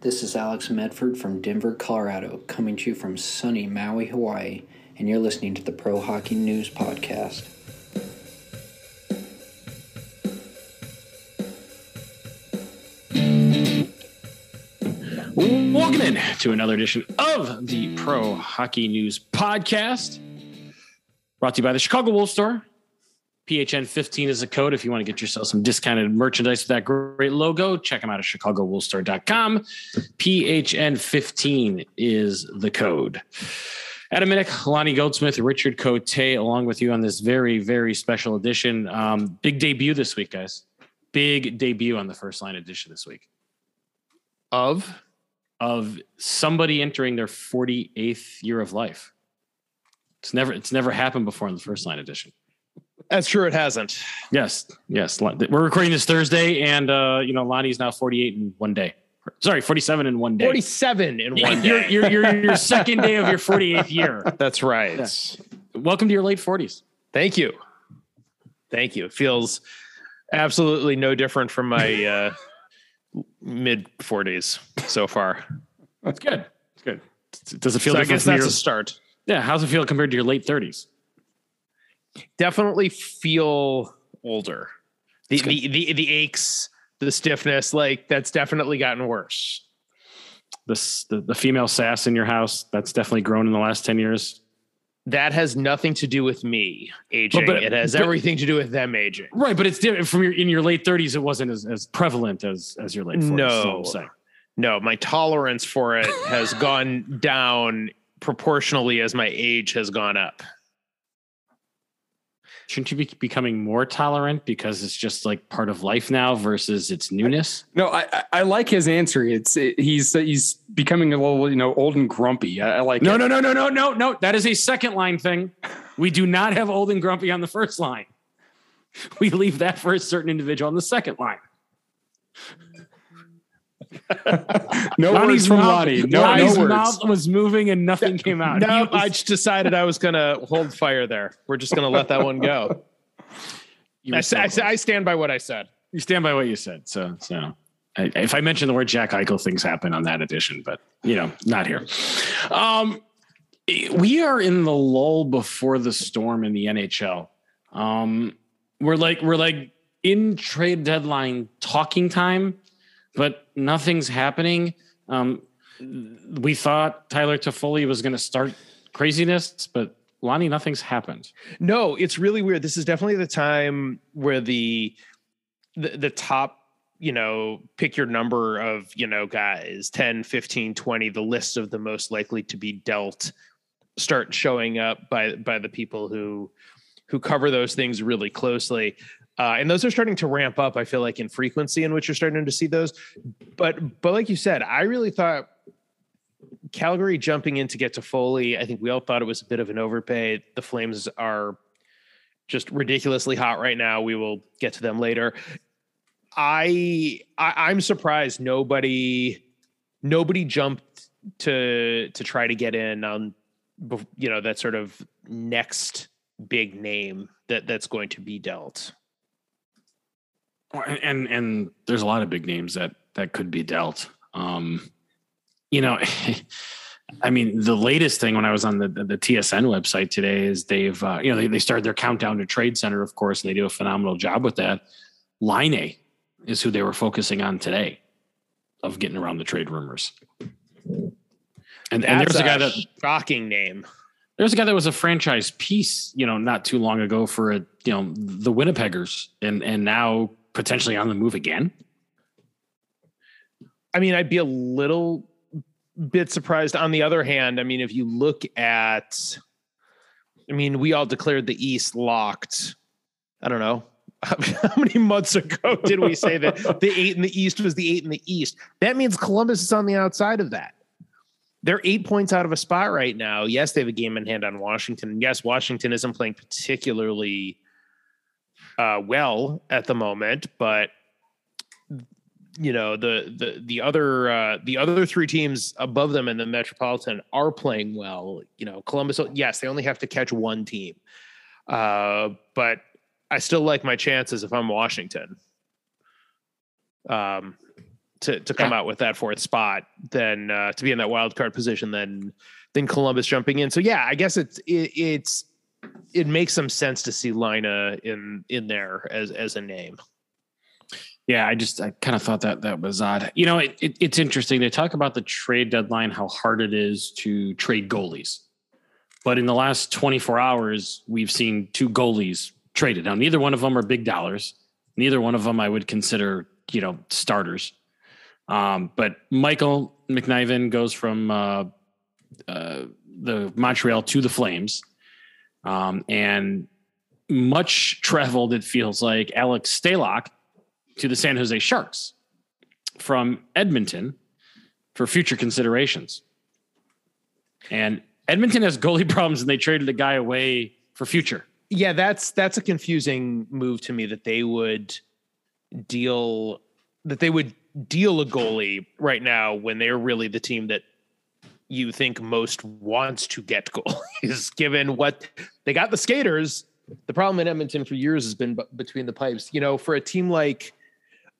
This is Alex Medford from Denver, Colorado, coming to you from sunny Maui, Hawaii, and you're listening to the Pro Hockey News Podcast. Welcome in to another edition of the Pro Hockey News Podcast, brought to you by the Chicago Wolf Store. PHN 15 is a code if you want to get yourself some discounted merchandise with that great logo. Check them out at chicagowoolstore.com. PHN 15 is the code. Adam Minnick, Lonnie Goldsmith, Richard Cote, along with you on this very, very special edition. Um, big debut this week, guys. Big debut on the first line edition this week Of of somebody entering their 48th year of life. It's never it's never happened before in the first line edition. That's true. It hasn't. Yes, yes. We're recording this Thursday, and uh, you know Lonnie's now 48 in one day. Sorry, 47 in one day. 47 in one day. your, your, your second day of your 48th year. That's right. Yeah. Welcome to your late 40s. Thank you. Thank you. It feels absolutely no different from my uh, mid 40s so far. That's good. It's good. Does it feel So I guess that's your, a start. yeah? How's it feel compared to your late 30s? Definitely feel older. The, the, the, the aches, the stiffness, like that's definitely gotten worse. This the, the female sass in your house that's definitely grown in the last 10 years. That has nothing to do with me aging. but- it has but- everything to do with them aging. Right, but it's different from your in your late 30s. It wasn't as, as prevalent as as your late 40s. is what I'm No. saying. No, my tolerance for it has gone down proportionally as my age has gone up. Shouldn't you be becoming more tolerant because it's just like part of life now versus its newness? No, I, I- I like his answer. It's it, he's he's becoming a little you know old and grumpy. I, I like No, it. no, no, no, no, no, no. That is a second line thing. We do not have old and grumpy on the first line. We leave that for a certain individual on the second line. no Lonnie's words from mouth, Lonnie. No, Lonnie's no words. mouth was moving and nothing came out. No, was- I just decided I was going to hold fire there. We're just going to let that one go. I, so I. I stand by what I said. You stand by what you said. So, so I, if I mention the word Jack Eichel, things happen on that edition, but you know, not here. Um, we are in the lull before the storm in the NHL. Um, we're like we're like in trade deadline talking time, but nothing's happening. Um, we thought Tyler Toffoli was going to start craziness, but Lonnie, nothing's happened. No, it's really weird. This is definitely the time where the the, the top, you know, pick your number of, you know, guys, 10, 15, 20, the list of the most likely to be dealt start showing up by by the people who who cover those things really closely. Uh, and those are starting to ramp up, I feel like, in frequency in which you're starting to see those. But but like you said, I really thought Calgary jumping in to get Toffoli, I think we all thought it was a bit of an overpay. The Flames are just ridiculously hot right now. We will get to them later. I, I I'm surprised nobody nobody jumped to to try to get in on you know that sort of next big name that that's going to be dealt. And and, and there's a lot of big names that that could be dealt. Um, you know, I mean, the latest thing when I was on the the, the TSN website today is they've uh, you know they, they started their countdown to Trade Center, of course, and they do a phenomenal job with that. Laine is who they were focusing on today of getting around the trade rumors. And, and there's a guy that shocking name. there's a guy that was a franchise piece, you know, not too long ago for a, you know, the Winnipeggers and and now potentially on the move again. I mean, I'd be a little bit surprised. On the other hand, I mean, if you look at, I mean, we all declared the East locked. I don't know. How many months ago did we say that the eight in the East was the eight in the East? That means Columbus is on the outside of that. They're eight points out of a spot right now. Yes, they have a game in hand on Washington. Yes, Washington isn't playing particularly uh, well at the moment, but you know the the the other uh, the other three teams above them in the Metropolitan are playing well. You know, Columbus. Yes, they only have to catch one team, uh, but I still like my chances if I'm Washington. Um, to to come Yeah. out with that fourth spot then uh, to be in that wild card position then than Columbus jumping in. So yeah, I guess it's it, it's it makes some sense to see Laine in in there as as a name. Yeah, I just I kind of thought that that was odd. You know, it, it, it's interesting. They talk about the trade deadline, how hard it is to trade goalies. But in the last 24 hours, we've seen two goalies traded. Now, neither one of them are big dollars. Neither one of them I would consider, you know, starters. Um, but Michael McNiven goes from uh, uh, the Montreal to the Flames, um, and much traveled. It feels like Alex Stalock to the San Jose Sharks from Edmonton for future considerations. And Edmonton has goalie problems, and they traded a guy away for future. Yeah, that's that's a confusing move to me that they would deal that they would deal a goalie right now when they're really the team that you think most wants to get goalies given what they got the skaters the problem in Edmonton for years has been b- between the pipes you know for a team like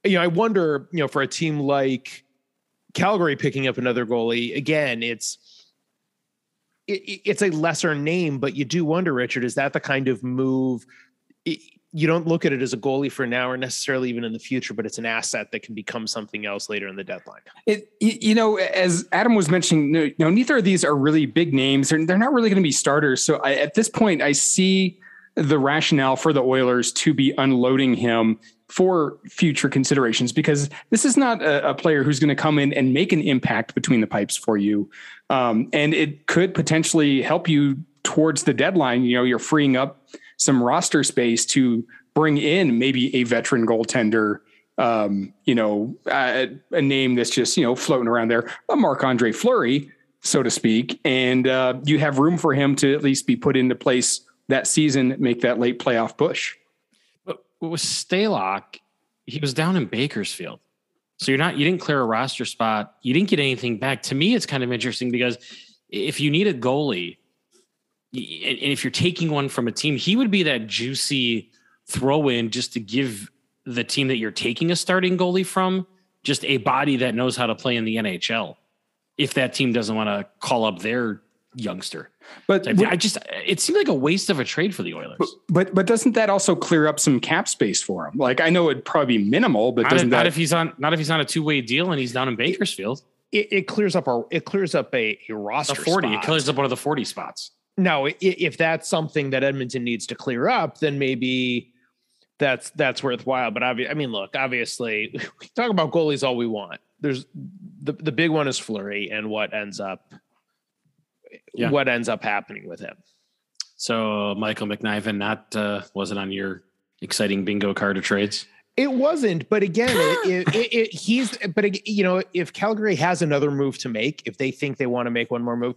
you know I wonder you know for a team like Calgary picking up another goalie again it's it, it- it's a lesser name, but you do wonder, Richard, is that the kind of move? You don't look at it as a goalie for now or necessarily even in the future, but it's an asset that can become something else later in the deadline. It, you know, as Adam was mentioning, no, no, neither of these are really big names. They're, they're not really going to be starters. So I, at this point, I see the rationale for the Oilers to be unloading him for future considerations because this is not a, a player who's going to come in and make an impact between the pipes for you. Um, and it could potentially help you towards the deadline. You know, you're freeing up some roster space to bring in maybe a veteran goaltender um, you know, uh, a name that's just, you know, floating around there, a Marc Andre Fleury, so to speak. And uh, you have room for him to at least be put into place that season, make that late playoff push. But with Stalock, he was down in Bakersfield. So you're not, you didn't clear a roster spot. You didn't get anything back. To me, it's kind of interesting because if you need a goalie, and and if you're taking one from a team, he would be that juicy throw in just to give the team that you're taking a starting goalie from just a body that knows how to play in the NHL. If that team doesn't want to call up their youngster, But I, I just, it seemed like a waste of a trade for the Oilers. but, but but doesn't that also clear up some cap space for him? Like I know it'd probably be minimal, but Not if, doesn't not that if he's on not if he's on a two way deal and he's down in Bakersfield. It, it clears up our it clears up a, a The roster forty, spot. it clears up one of the forty spots. Now, if that's something that Edmonton needs to clear up, then maybe that's that's worthwhile. But obvi- I mean, look, obviously, we talk about goalies all we want. There's the the big one is Fleury and what ends up Yeah. what ends up happening with him. So Michael McNiven, not uh, wasn't on your exciting bingo card of trades. It wasn't, but again, it, it, it, it, he's. But you know, if Calgary has another move to make, if they think they want to make one more move,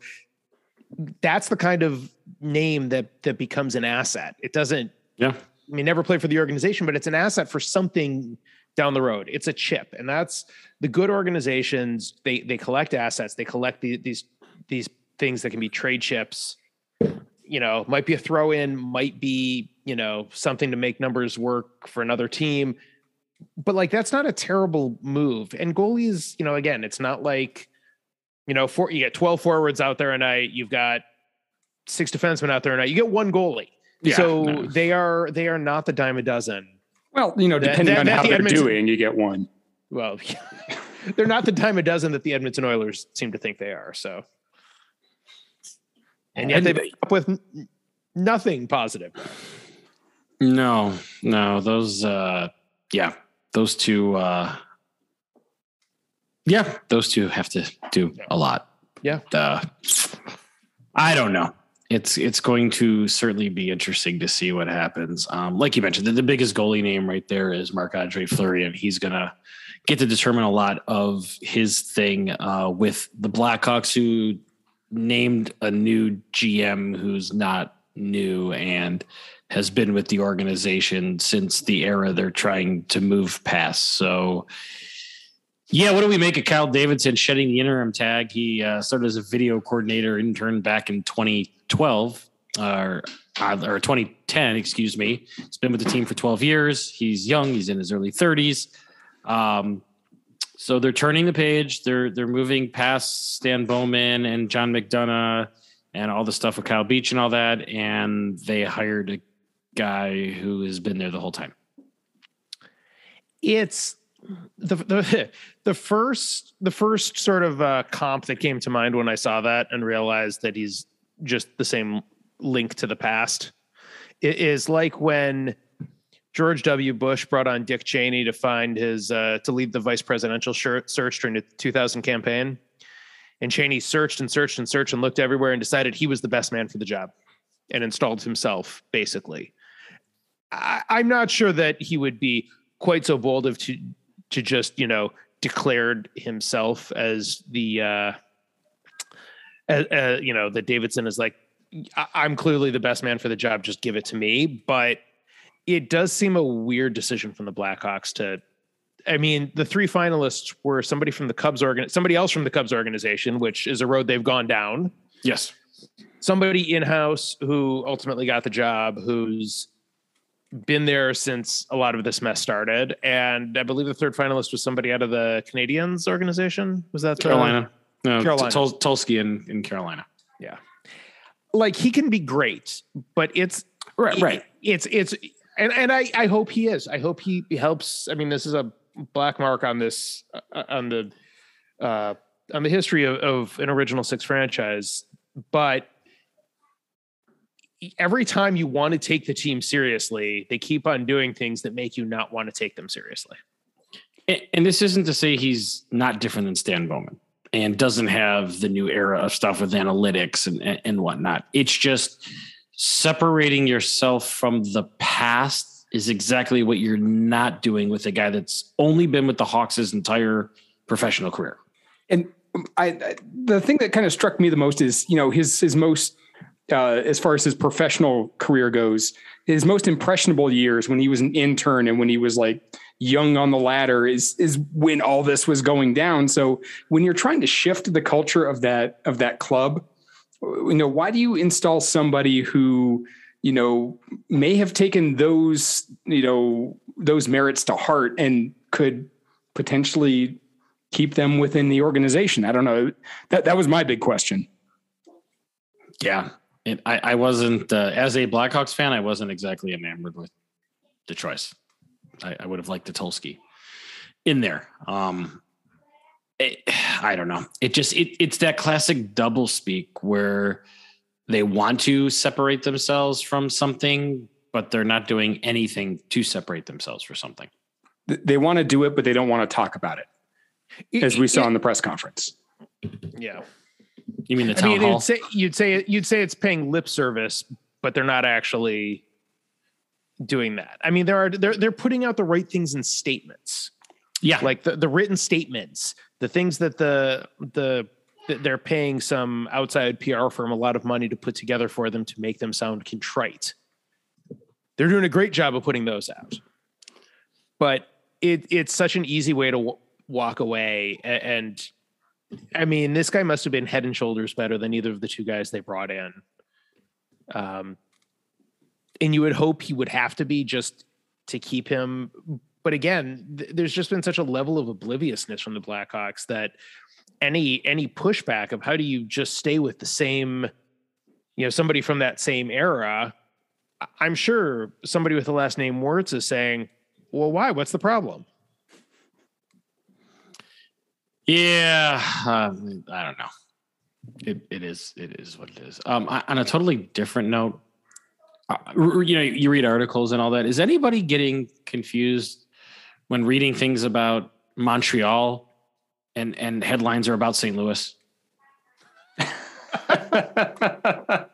that's the kind of name that that becomes an asset. It doesn't. Yeah. I mean, never play for the organization, but it's an asset for something down the road. It's a chip, and that's the good organizations. They they collect assets. They collect the, these these things that can be trade chips. You know, might be a throw in, might be you know something to make numbers work for another team. But like that's not a terrible move. And goalies, you know, again, it's not like you know, for you get twelve forwards out there a night. You've got six defensemen out there a night. You get one goalie. Yeah, so no. they are they are not the dime a dozen. well, you know, depending that- on that how the they're Edmonton- doing, you get one. Well, they're not the dime a dozen that the Edmonton Oilers seem to think they are. So, and yet And- they've up with nothing positive. No, no, those uh yeah, those two uh yeah, those two have to do a lot. Yeah. Uh, I don't know. It's it's going to certainly be interesting to see what happens. Um, like you mentioned, the, the biggest goalie name right there is Marc Andre Fleury, and he's gonna get to determine a lot of his thing uh, with the Blackhawks, who named a new GM who's not new and has been with the organization since the era they're trying to move past. So, yeah, what do we make of Kyle Davidson shedding the interim tag? He uh, started as a video coordinator intern back in 2012 or, uh, or 2010, excuse me. He's been with the team for 12 years. He's young, he's in his early 30s. Um, So they're turning the page. They're they're moving past Stan Bowman and John McDonough and all the stuff with Kyle Beach and all that, and they hired a guy who has been there the whole time. It's the the the first the first sort of uh, comp that came to mind when I saw that and realized that he's just the same link to the past. It is like when George W. Bush brought on Dick Cheney to find his uh, to lead the vice presidential search during the 2000 campaign, and Cheney searched and searched and searched and looked everywhere and decided he was the best man for the job, and installed himself basically. I, I'm not sure that he would be quite so bold of to to just you know declared himself as the uh, uh, you know that Davidson is like I'm clearly the best man for the job. Just give it to me. But it does seem a weird decision from the Blackhawks to. I mean, the three finalists were somebody from the Cubs organ, somebody else from the Cubs organization, which is a road they've gone down. Yes. Somebody in house who ultimately got the job, who's been there since a lot of this mess started. And I believe the third finalist was somebody out of the Canadiens organization. Was that Carolina? The, no, Carolina. Tul- Tulsky in, in Carolina. Yeah. Like he can be great, but it's right, right. It's it's and and I I hope he is. I hope he helps. I mean, this is a black mark on this uh, on the uh on the history of, of an original six franchise, but every time you want to take the team seriously, they keep on doing things that make you not want to take them seriously. And, and this isn't to say he's not different than Stan Bowman and doesn't have the new era of stuff with analytics and, and, and whatnot. It's just separating yourself from the past is exactly what you're not doing with a guy that's only been with the Hawks his entire professional career. And um, I, I the thing that kind of struck me the most is, you know, his his most uh, as far as his professional career goes, his most impressionable years when he was an intern and when he was like young on the ladder is is when all this was going down. So when you're trying to shift the culture of that of that club, you know, why do you install somebody who you know may have taken those you know those merits to heart and could potentially keep them within the organization? I don't know. That that was my big question. Yeah, it, I, I wasn't uh, as a Blackhawks fan. I wasn't exactly enamored with the choice. I, I would have liked the Tulsky in there. Um, it, I don't know. It just it, it's that classic double speak where they want to separate themselves from something, but they're not doing anything to separate themselves for something. They want to do it, but they don't want to talk about it, as we saw in the press conference. Yeah. You mean the town I mean, hall? You'd say, you'd say you'd say it's paying lip service, but they're not actually doing that. I mean, there are they're they're putting out the right things in statements. Yeah, like the, the written statements, the things that the the that they're paying some outside PR firm a lot of money to put together for them to make them sound contrite. They're doing a great job of putting those out, but it it's such an easy way to w- walk away. And, and I mean, this guy must have been head and shoulders better than either of the two guys they brought in. Um, and you would hope he would have to be just to keep him. But again, th- there's just been such a level of obliviousness from the Blackhawks that any any pushback of how do you just stay with the same, you know, somebody from that same era. I'm sure somebody with the last name Wirtz is saying, "Well, why? What's the problem?" Yeah, um, I don't know. It it is it is what it is. Um, I, on a totally different note, uh, you know, you read articles and all that. Is anybody getting confused when reading things about Montreal and and headlines are about St. Louis?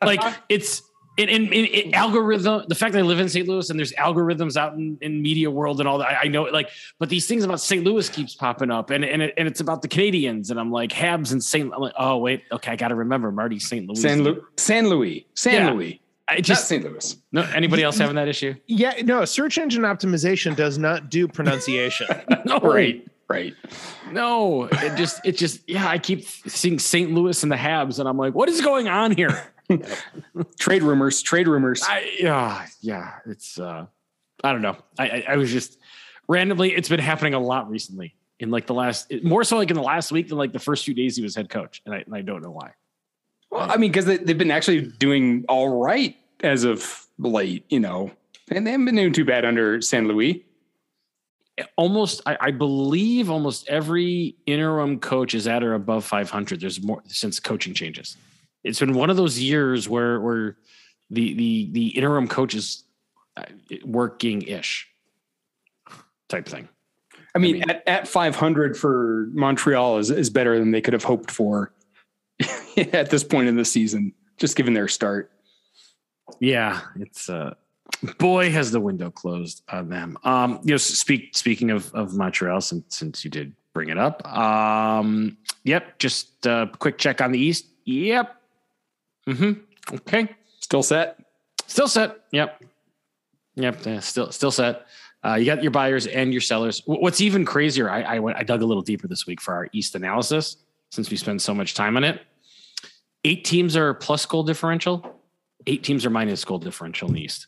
like it's in, in, in, in, algorithm, the fact that I live in St. Louis and there's algorithms out in, in media world and all that, I, I know it like, but these things about St. Louis keeps popping up and, and, it, and it's about the Canadiens and I'm like Habs and St. I'm like, oh wait, okay. I got to remember Marty St. Louis. San, Lu- San Louis, San Yeah. Louis. I just, St. Louis. no, anybody else having that issue? Yeah, no, search engine optimization does not do pronunciation. No, Right, right. No, it just, it just, yeah, I keep seeing St. Louis and the Habs and I'm like, what is going on here? Trade rumors, trade rumors. I, yeah, yeah, it's, uh, I don't know. I, I, I was just randomly, it's been happening a lot recently. in like the last more so like in the last week than like the first few days he was head coach, and I, and I don't know why. Well, I mean, because they, they've been actually doing all right as of late, you know, and they haven't been doing too bad under San Luis. Almost, I, I believe almost every interim coach is at or above 500. There's more since coaching changes. It's been one of those years where where the the the interim coach is uh, working ish type thing. I mean, I mean, at, at 500 for Montreal is, is better than they could have hoped for at this point in the season, just given their start. Yeah, it's uh boy has the window closed on them. Um, you know, speak speaking of of Montreal, since since you did bring it up. Um, yep, just a quick check on the East. Yep. Mm-hmm. Okay. Still set. Still set. Yep. Yep. Uh, still still set. Uh, you got your buyers and your sellers. What's even crazier, I, I went I dug a little deeper this week for our East analysis since we spend so much time on it. Eight teams are plus goal differential. Eight teams are minus goal differential in the East.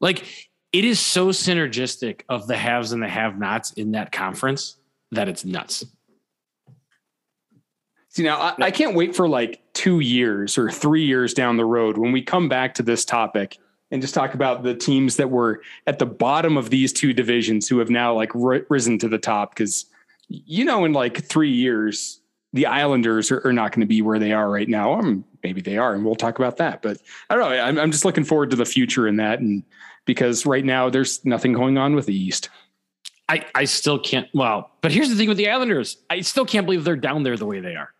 Like it is so synergistic of the haves and the have-nots in that conference that it's nuts. See, now I, I, can't wait for like two years or three years down the road when we come back to this topic and just talk about the teams that were at the bottom of these two divisions who have now like r- risen to the top. Cause, you know, in like three years, the Islanders are, are not going to be where they are right now. Um, maybe they are, and we'll talk about that. But I don't know. I'm, I'm just looking forward to the future in that. And because right now there's nothing going on with the East. I, I still can't. Well, but here's the thing with the Islanders. I still can't believe they're down there the way they are.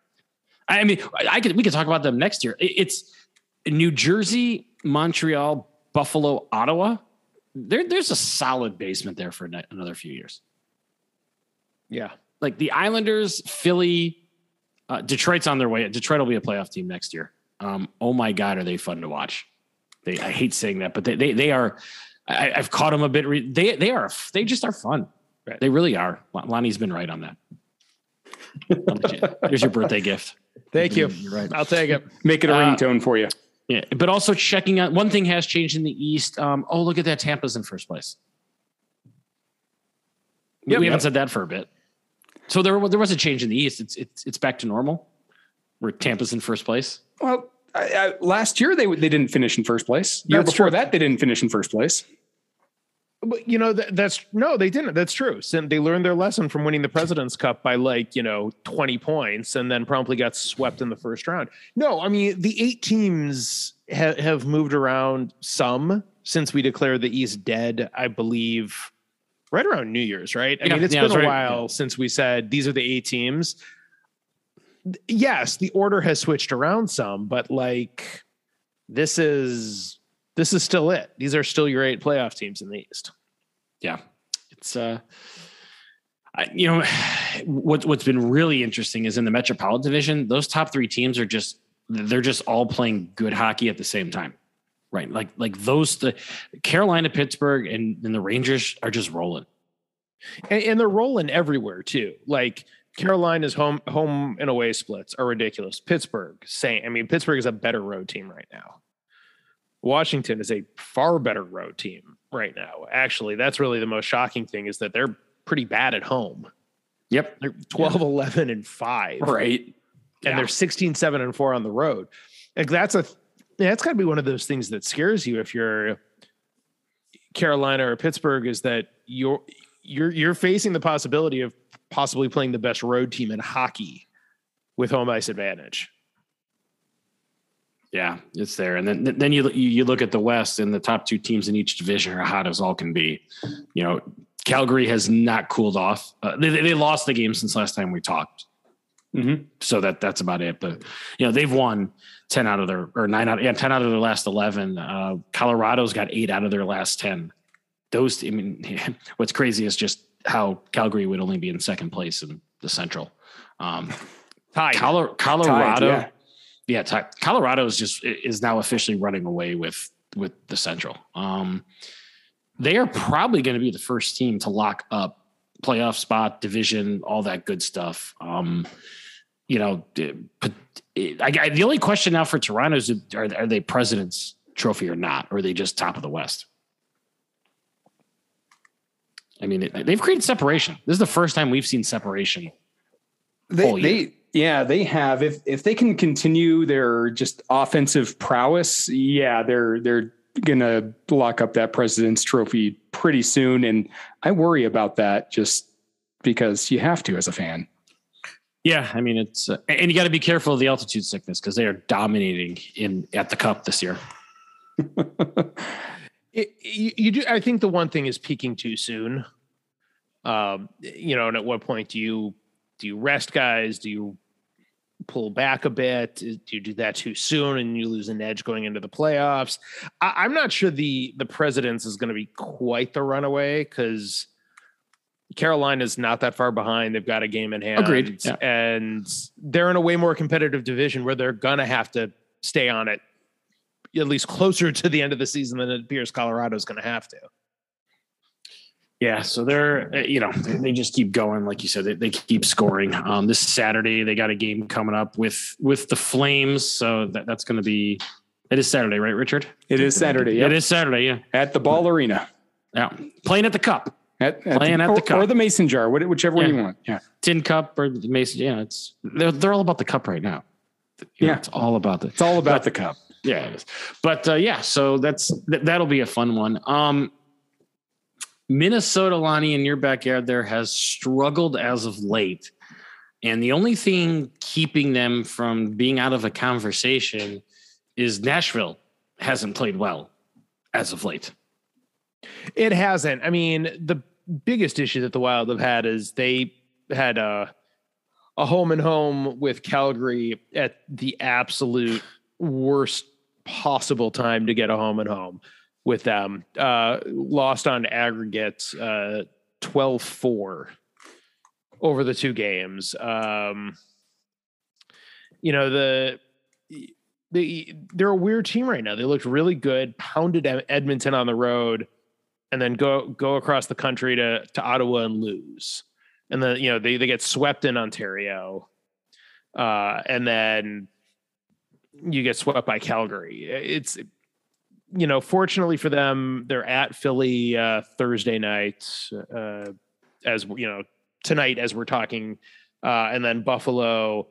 I mean, I could we could talk about them next year. It's New Jersey, Montreal, Buffalo, Ottawa. There, there's a solid basement there for another few years. Yeah, like the Islanders, Philly, uh, Detroit's on their way. Detroit will be a playoff team next year. Um, oh my God, are they fun to watch? They, I hate saying that, but they, they, they are. I, have caught them a bit. Re, they, they are. They just are fun. Right. They really are. Lonnie's been right on that. Here's your birthday gift. Thank you. You're right. I'll take it. Make it a uh, ringtone for you. Yeah, but also checking out one thing has changed in the East. Um, oh, look at that. Tampa's in first place. Yep, we haven't said that for a bit. So there, there was a change in the East. It's it's it's back to normal, where Tampa's in first place. Well, I, I, last year they they didn't finish in first place. Year that's before true. that they didn't finish in first place. But you know that, that's no, they didn't. That's true. They learned their lesson from winning the President's Cup by like you know twenty points, and then promptly got swept in the first round. No, I mean the eight teams ha- have moved around some since we declared the East dead. I believe right around New Year's, right? I yeah, mean, it's yeah, been a right. while since we said these are the eight teams. Yes, the order has switched around some, but like this is this is still it. These are still your eight playoff teams in the East. Yeah, it's uh, I, you know, what what's been really interesting is in the Metropolitan Division, those top three teams are just they're just all playing good hockey at the same time, right? Like like those the Carolina, Pittsburgh, and, and the Rangers are just rolling, and, and they're rolling everywhere too. Like Carolina's home home and away splits are ridiculous. Pittsburgh, same. I mean, Pittsburgh is a better road team right now. Washington is a far better road team right now. Actually, that's really the most shocking thing is that they're pretty bad at home. Yep. They're 12, yeah. 11, and 5. Right. And yeah. they're 16, 7, and 4 on the road. Like that's a that's gotta be one of those things that scares you if you're Carolina or Pittsburgh, is that you're you're you're facing the possibility of possibly playing the best road team in hockey with home ice advantage. Yeah, it's there, and then then you you look at the West, and the top two teams in each division are hot as all can be. You know, Calgary has not cooled off. Uh, they they lost the game since last time we talked, mm-hmm. so that that's about it. But you know, they've won ten out of their or nine out yeah ten out of their last eleven. Uh, Colorado's got eight out of their last ten. Those, I mean, what's crazy is just how Calgary would only be in second place in the Central. Um, Tied. Colorado. Tied, yeah yeah, t- Colorado is just is now officially running away with with the Central. Um, they are probably going to be the first team to lock up playoff spot, division, all that good stuff. Um, you know, but I, I, the only question now for Toronto is: are, are they President's Trophy or not, or are they just top of the West? I mean, it, they've created separation. This is the first time we've seen separation. They, they, yeah, they have. If if they can continue their just offensive prowess, yeah, they're they're gonna lock up that President's Trophy pretty soon, and I worry about that just because you have to as a fan. Yeah, I mean it's uh, and you got to be careful of the altitude sickness because they are dominating in at the cup this year. it, you, you, do. I think the one thing is peaking too soon. Um, you know, and at what point do you do you rest guys? Do you pull back a bit? Do you do that too soon and you lose an edge going into the playoffs? I, am not sure the the Presidents is going to be quite the runaway because Carolina's not that far behind. They've got a game in hand. Agreed. Yeah. And they're in a way more competitive division where they're gonna have to stay on it at least closer to the end of the season than it appears Colorado's gonna have to. Yeah, so they're uh, you know they just keep going, like you said, they, they keep scoring. Um, this Saturday they got a game coming up with with the Flames, so that, that's going to be it is Saturday, right, Richard? It is Saturday. It is Saturday. Yeah, at the Ball Arena. Yeah, playing at the Cup. At, at playing the, at the cup or the mason jar, whichever yeah. one you want. Yeah, tin cup or the mason. Yeah, it's they're they're all about the cup right now. You know, yeah, it's all about the. It's all about but, the cup. Yeah, it is. But uh, yeah, so that's that'll be a fun one. Um, Minnesota, Lonnie, in your backyard there has struggled as of late. And the only thing keeping them from being out of a conversation is Nashville hasn't played well as of late. It hasn't. I mean, the biggest issue that the Wild have had is they had a a home and home with Calgary at the absolute worst possible time to get a home and home with them. Uh, lost on aggregate uh, 12-4 over the two games. Um, you know, the they they're a weird team right now. They looked really good, pounded Edmonton on the road, and then go go across the country to to Ottawa and lose. And then you know they they get swept in Ontario, uh, and then you get swept by Calgary. It's you know, fortunately for them, they're at Philly uh, Thursday night, uh, as you know, tonight as we're talking, uh, and then Buffalo,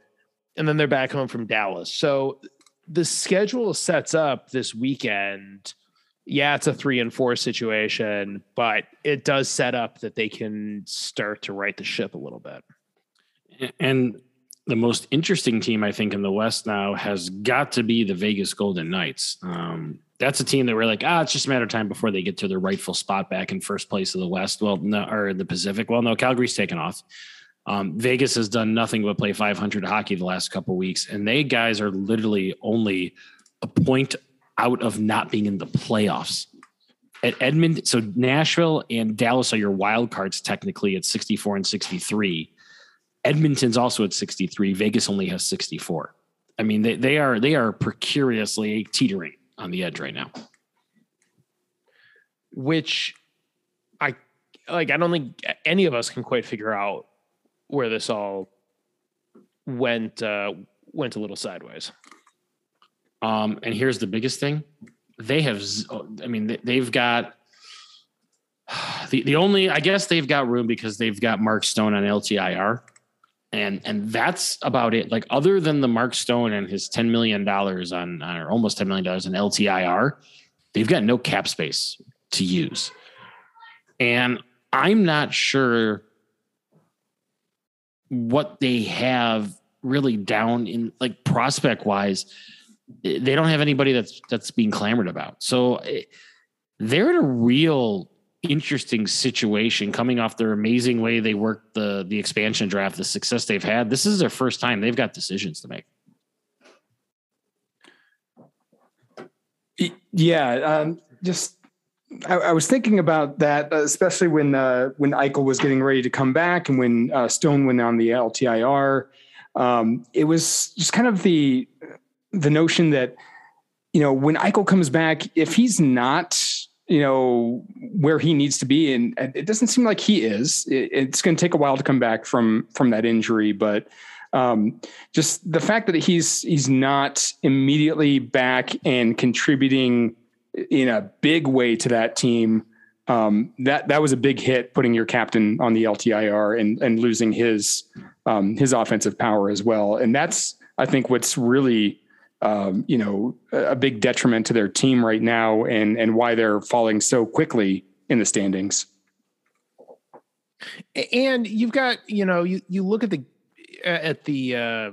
and then they're back home from Dallas. So the schedule sets up this weekend. Yeah, it's a three and four situation, but it does set up that they can start to right the ship a little bit. And the most interesting team, I think, in the West now has got to be the Vegas Golden Knights. Um, that's a team that we're like, ah, it's just a matter of time before they get to their rightful spot back in first place of the West. Well, no, or the Pacific. Well, no, Calgary's taken off. Um, Vegas has done nothing but play 500 hockey the last couple weeks, and they guys are literally only a point out of not being in the playoffs. At Edmond, so Nashville and Dallas are your wild cards technically at 64 and 63. Edmonton's also at 63. Vegas only has 64. I mean, they, they are they are precariously teetering on the edge right now. Which I like I don't think any of us can quite figure out where this all went uh went a little sideways. Um and here's the biggest thing. They have I mean they've got the, the only I guess they've got room because they've got Mark Stone on LTIR and and that's about it. Like other than the Mark Stone and his ten million dollars on or almost ten million dollars in LTIR, they've got no cap space to use, and I'm not sure what they have really down in like prospect wise. They don't have anybody that's that's being clamored about. So eh, they're in a real interesting situation coming off their amazing way they worked the the expansion draft, the success they've had. This is their first time they've got decisions to make. Yeah, um, just I, I, was thinking about that, especially when uh, when Eichel was getting ready to come back and when uh, Stone went on the LTIR. Um, it was just kind of the the notion that you know when Eichel comes back, if he's not you know where he needs to be and it doesn't seem like he is it's going to take a while to come back from from that injury but um, just the fact that he's he's not immediately back and contributing in a big way to that team um, that that was a big hit, putting your captain on the LTIR and and losing his um, his offensive power as well. And that's I think what's really um, you know a big detriment to their team right now, and and why they're falling so quickly in the standings. And you've got you know you you look at the at the uh,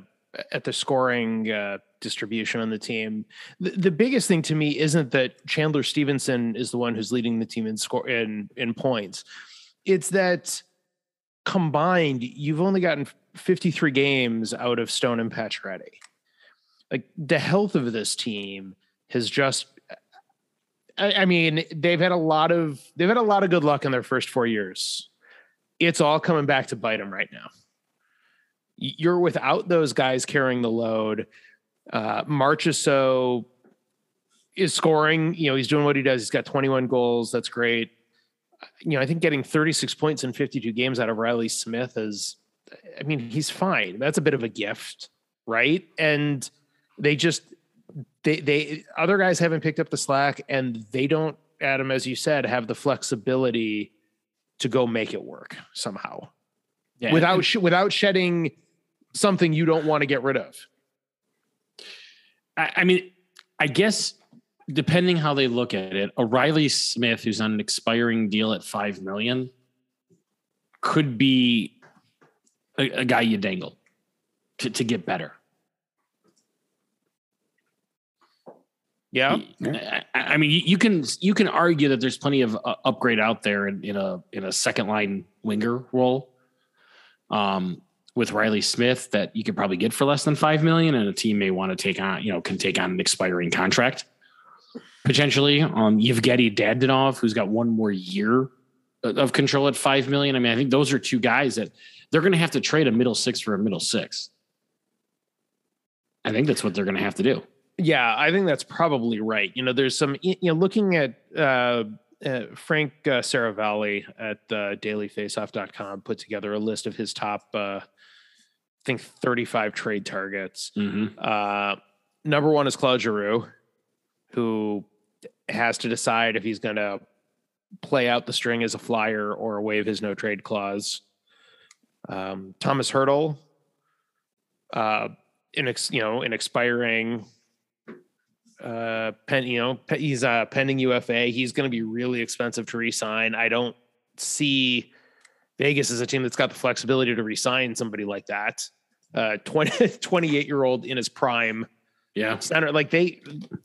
at the scoring uh, distribution on the team. The, the, biggest thing to me isn't that Chandler Stephenson is the one who's leading the team in score in in points. It's that combined, you've only gotten 53 games out of Stone and Pacioretty. Like the health of this team has just. I, I mean, they've had a lot of they've had a lot of good luck in their first four years. It's all coming back to bite them right now you're without those guys carrying the load. Uh, so is scoring. You know, he's doing what he does. He's got 21 goals. That's great. You know, I think getting 36 points in 52 games out of Riley Smith is, I mean, he's fine. That's a bit of a gift, right? And they just, they, they, other guys haven't picked up the slack and they don't, Adam, as you said, have the flexibility to go make it work somehow yeah. without, sh- without shedding something you don't want to get rid of. I, I mean, I guess depending how they look at it, a Riley Smith who's on an expiring deal at five million could be a, a guy you dangle to, to get better. Yeah, I, I, mean, you can you can argue that there's plenty of uh, upgrade out there in, in a in a second line winger role. Um, with Riley Smith that you could probably get for less than five million, and a team may want to take on, you know, can take on an expiring contract potentially. Um, Yevgeny Dadonov, who's got one more year of control at five million. I mean, I think those are two guys that they're going to have to trade a middle six for a middle six. I think that's what they're going to have to do. Yeah, I think that's probably right. You know, there's some, you know, looking at uh, uh, Frank uh, Seravalli at uh, dailyfaceoff.com put together a list of his top uh, I think 35 trade targets. Mm-hmm. Uh, number one is Claude Giroux, who has to decide if he's going to play out the string as a flyer or waive his no trade clause. Um, Tomas Hertl, uh, in ex, you know, in expiring, uh, pen, you know, he's uh, pending UFA. He's going to be really expensive to resign. I don't see Vegas as a team that's got the flexibility to resign somebody like that uh 20 28 year old in his prime yeah center like they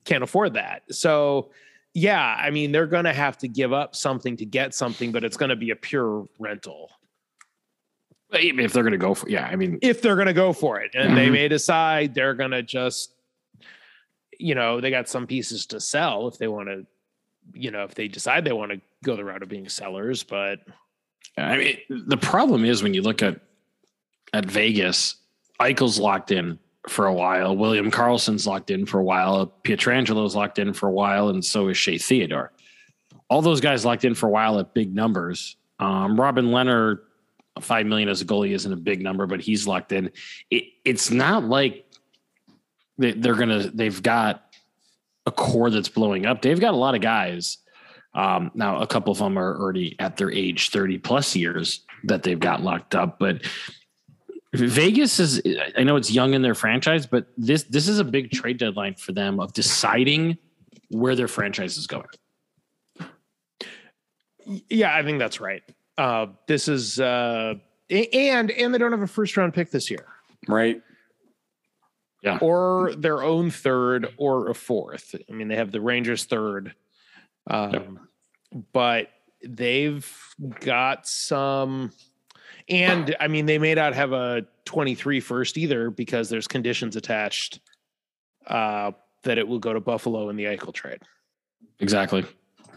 can't afford that so yeah i mean they're gonna have to give up something to get something but it's gonna be a pure rental if they're gonna go for yeah i mean if they're gonna go for it and mm-hmm. they may decide they're gonna just you know they got some pieces to sell if they want to you know if they decide they want to go the route of being sellers but i mean the problem is when you look at at vegas Eichel's locked in for a while. William Karlsson's locked in for a while. Pietrangelo's locked in for a while, and so is Shea Theodore. All those guys locked in for a while at big numbers. Um, Robin Lehner, five million as a goalie isn't a big number, but he's locked in. It, it's not like they, they're gonna. They've got a core that's blowing up. They've got a lot of guys. Um, now, a couple of them are already at their age, thirty plus years that they've got locked up, but Vegas is I know it's young in their franchise, but this this is a big trade deadline for them of deciding where their franchise is going. Yeah, I think that's right. Uh, this is uh, and and they don't have a first round pick this year. Right. Yeah. Or their own third or a fourth. I mean, they have the Rangers third. Um, yeah. but they've got some and I mean, they may not have a 23 first either because there's conditions attached uh, that it will go to Buffalo in the Eichel trade. Exactly.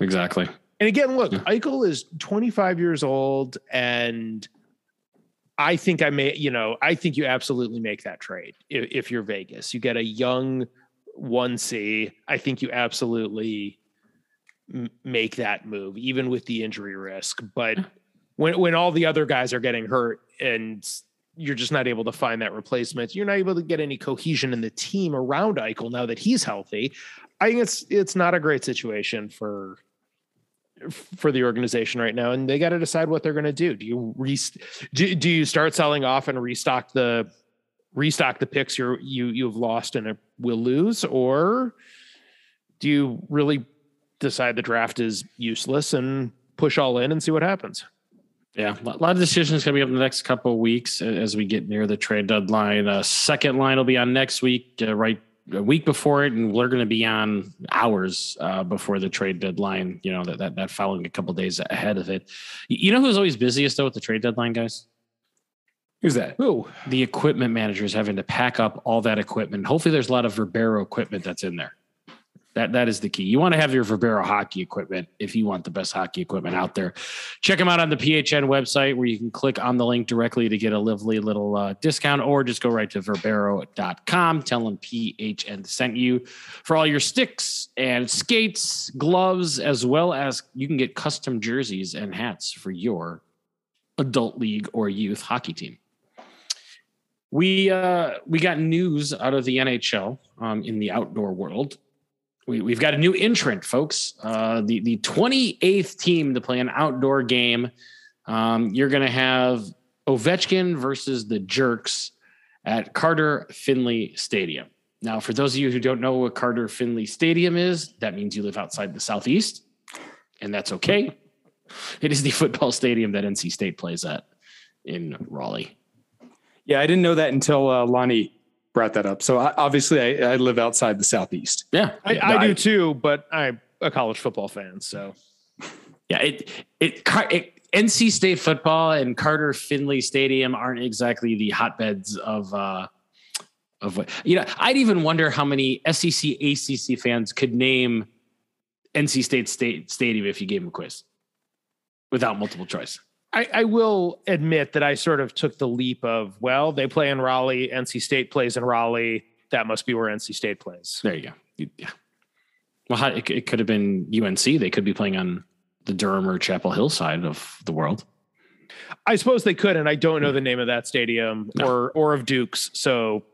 Exactly. And again, look, yeah. Eichel is 25 years old, and I think I may, you know, I think you absolutely make that trade if, if you're Vegas. You get a young 1C. I think you absolutely m- make that move, even with the injury risk. But mm. when when all the other guys are getting hurt and you're just not able to find that replacement. You're not able to get any cohesion in the team around Eichel now that he's healthy. I think it's it's not a great situation for for the organization right now, and they got to decide what they're going to do. Do you re- do, do you start selling off and restock the restock the picks you're you you've lost and will lose, or do you really decide the draft is useless and push all in and see what happens? Yeah, a lot of decisions be up in the next couple of weeks as we get near the trade deadline. Uh, second line will be on next week, uh, right a week before it, and we're going to be on hours uh, before the trade deadline. You know that that, that following a couple days ahead of it. You know who's always busiest though with the trade deadline, guys? Who's that? Who? The equipment managers having to pack up all that equipment. Hopefully, there's a lot of Verbero equipment that's in there. That that is the key. You want to have your Verbero hockey equipment if you want the best hockey equipment out there. Check them out on the PHN website where you can click on the link directly to get a lovely little uh, discount, or just go right to verbero.com. Tell them PHN sent you for all your sticks and skates, gloves, as well as you can get custom jerseys and hats for your adult league or youth hockey team. We uh, we got news out of the NHL um, in the outdoor world we, have got a new entrant, folks. Uh, the the 28th team to play an outdoor game. Um, you're going to have Ovechkin versus the Jerks at Carter Finley Stadium. Now, for those of you who don't know what Carter Finley Stadium is, that means you live outside the Southeast, and that's okay. It is the football stadium that NC State plays at in Raleigh. Yeah, I didn't know that until uh, Lonnie brought that up. So I, obviously, I, I, live outside the southeast. Yeah, I, I do too. But I'm a college football fan, so yeah. It it, it NC State football and Carter Finley Stadium aren't exactly the hotbeds of. uh of what you know, I'd even wonder how many SEC ACC fans could name NC State State Stadium if you gave them a quiz without multiple choice. I, I, will admit that I sort of took the leap of, well, they play in Raleigh, NC State plays in Raleigh. That must be where NC State plays. There you go. Yeah. Well, it, it could have been UNC. They could be playing on the Durham or Chapel Hill side of the world. I suppose they could, and I don't know hmm. the name of that stadium no. or or of Duke's. So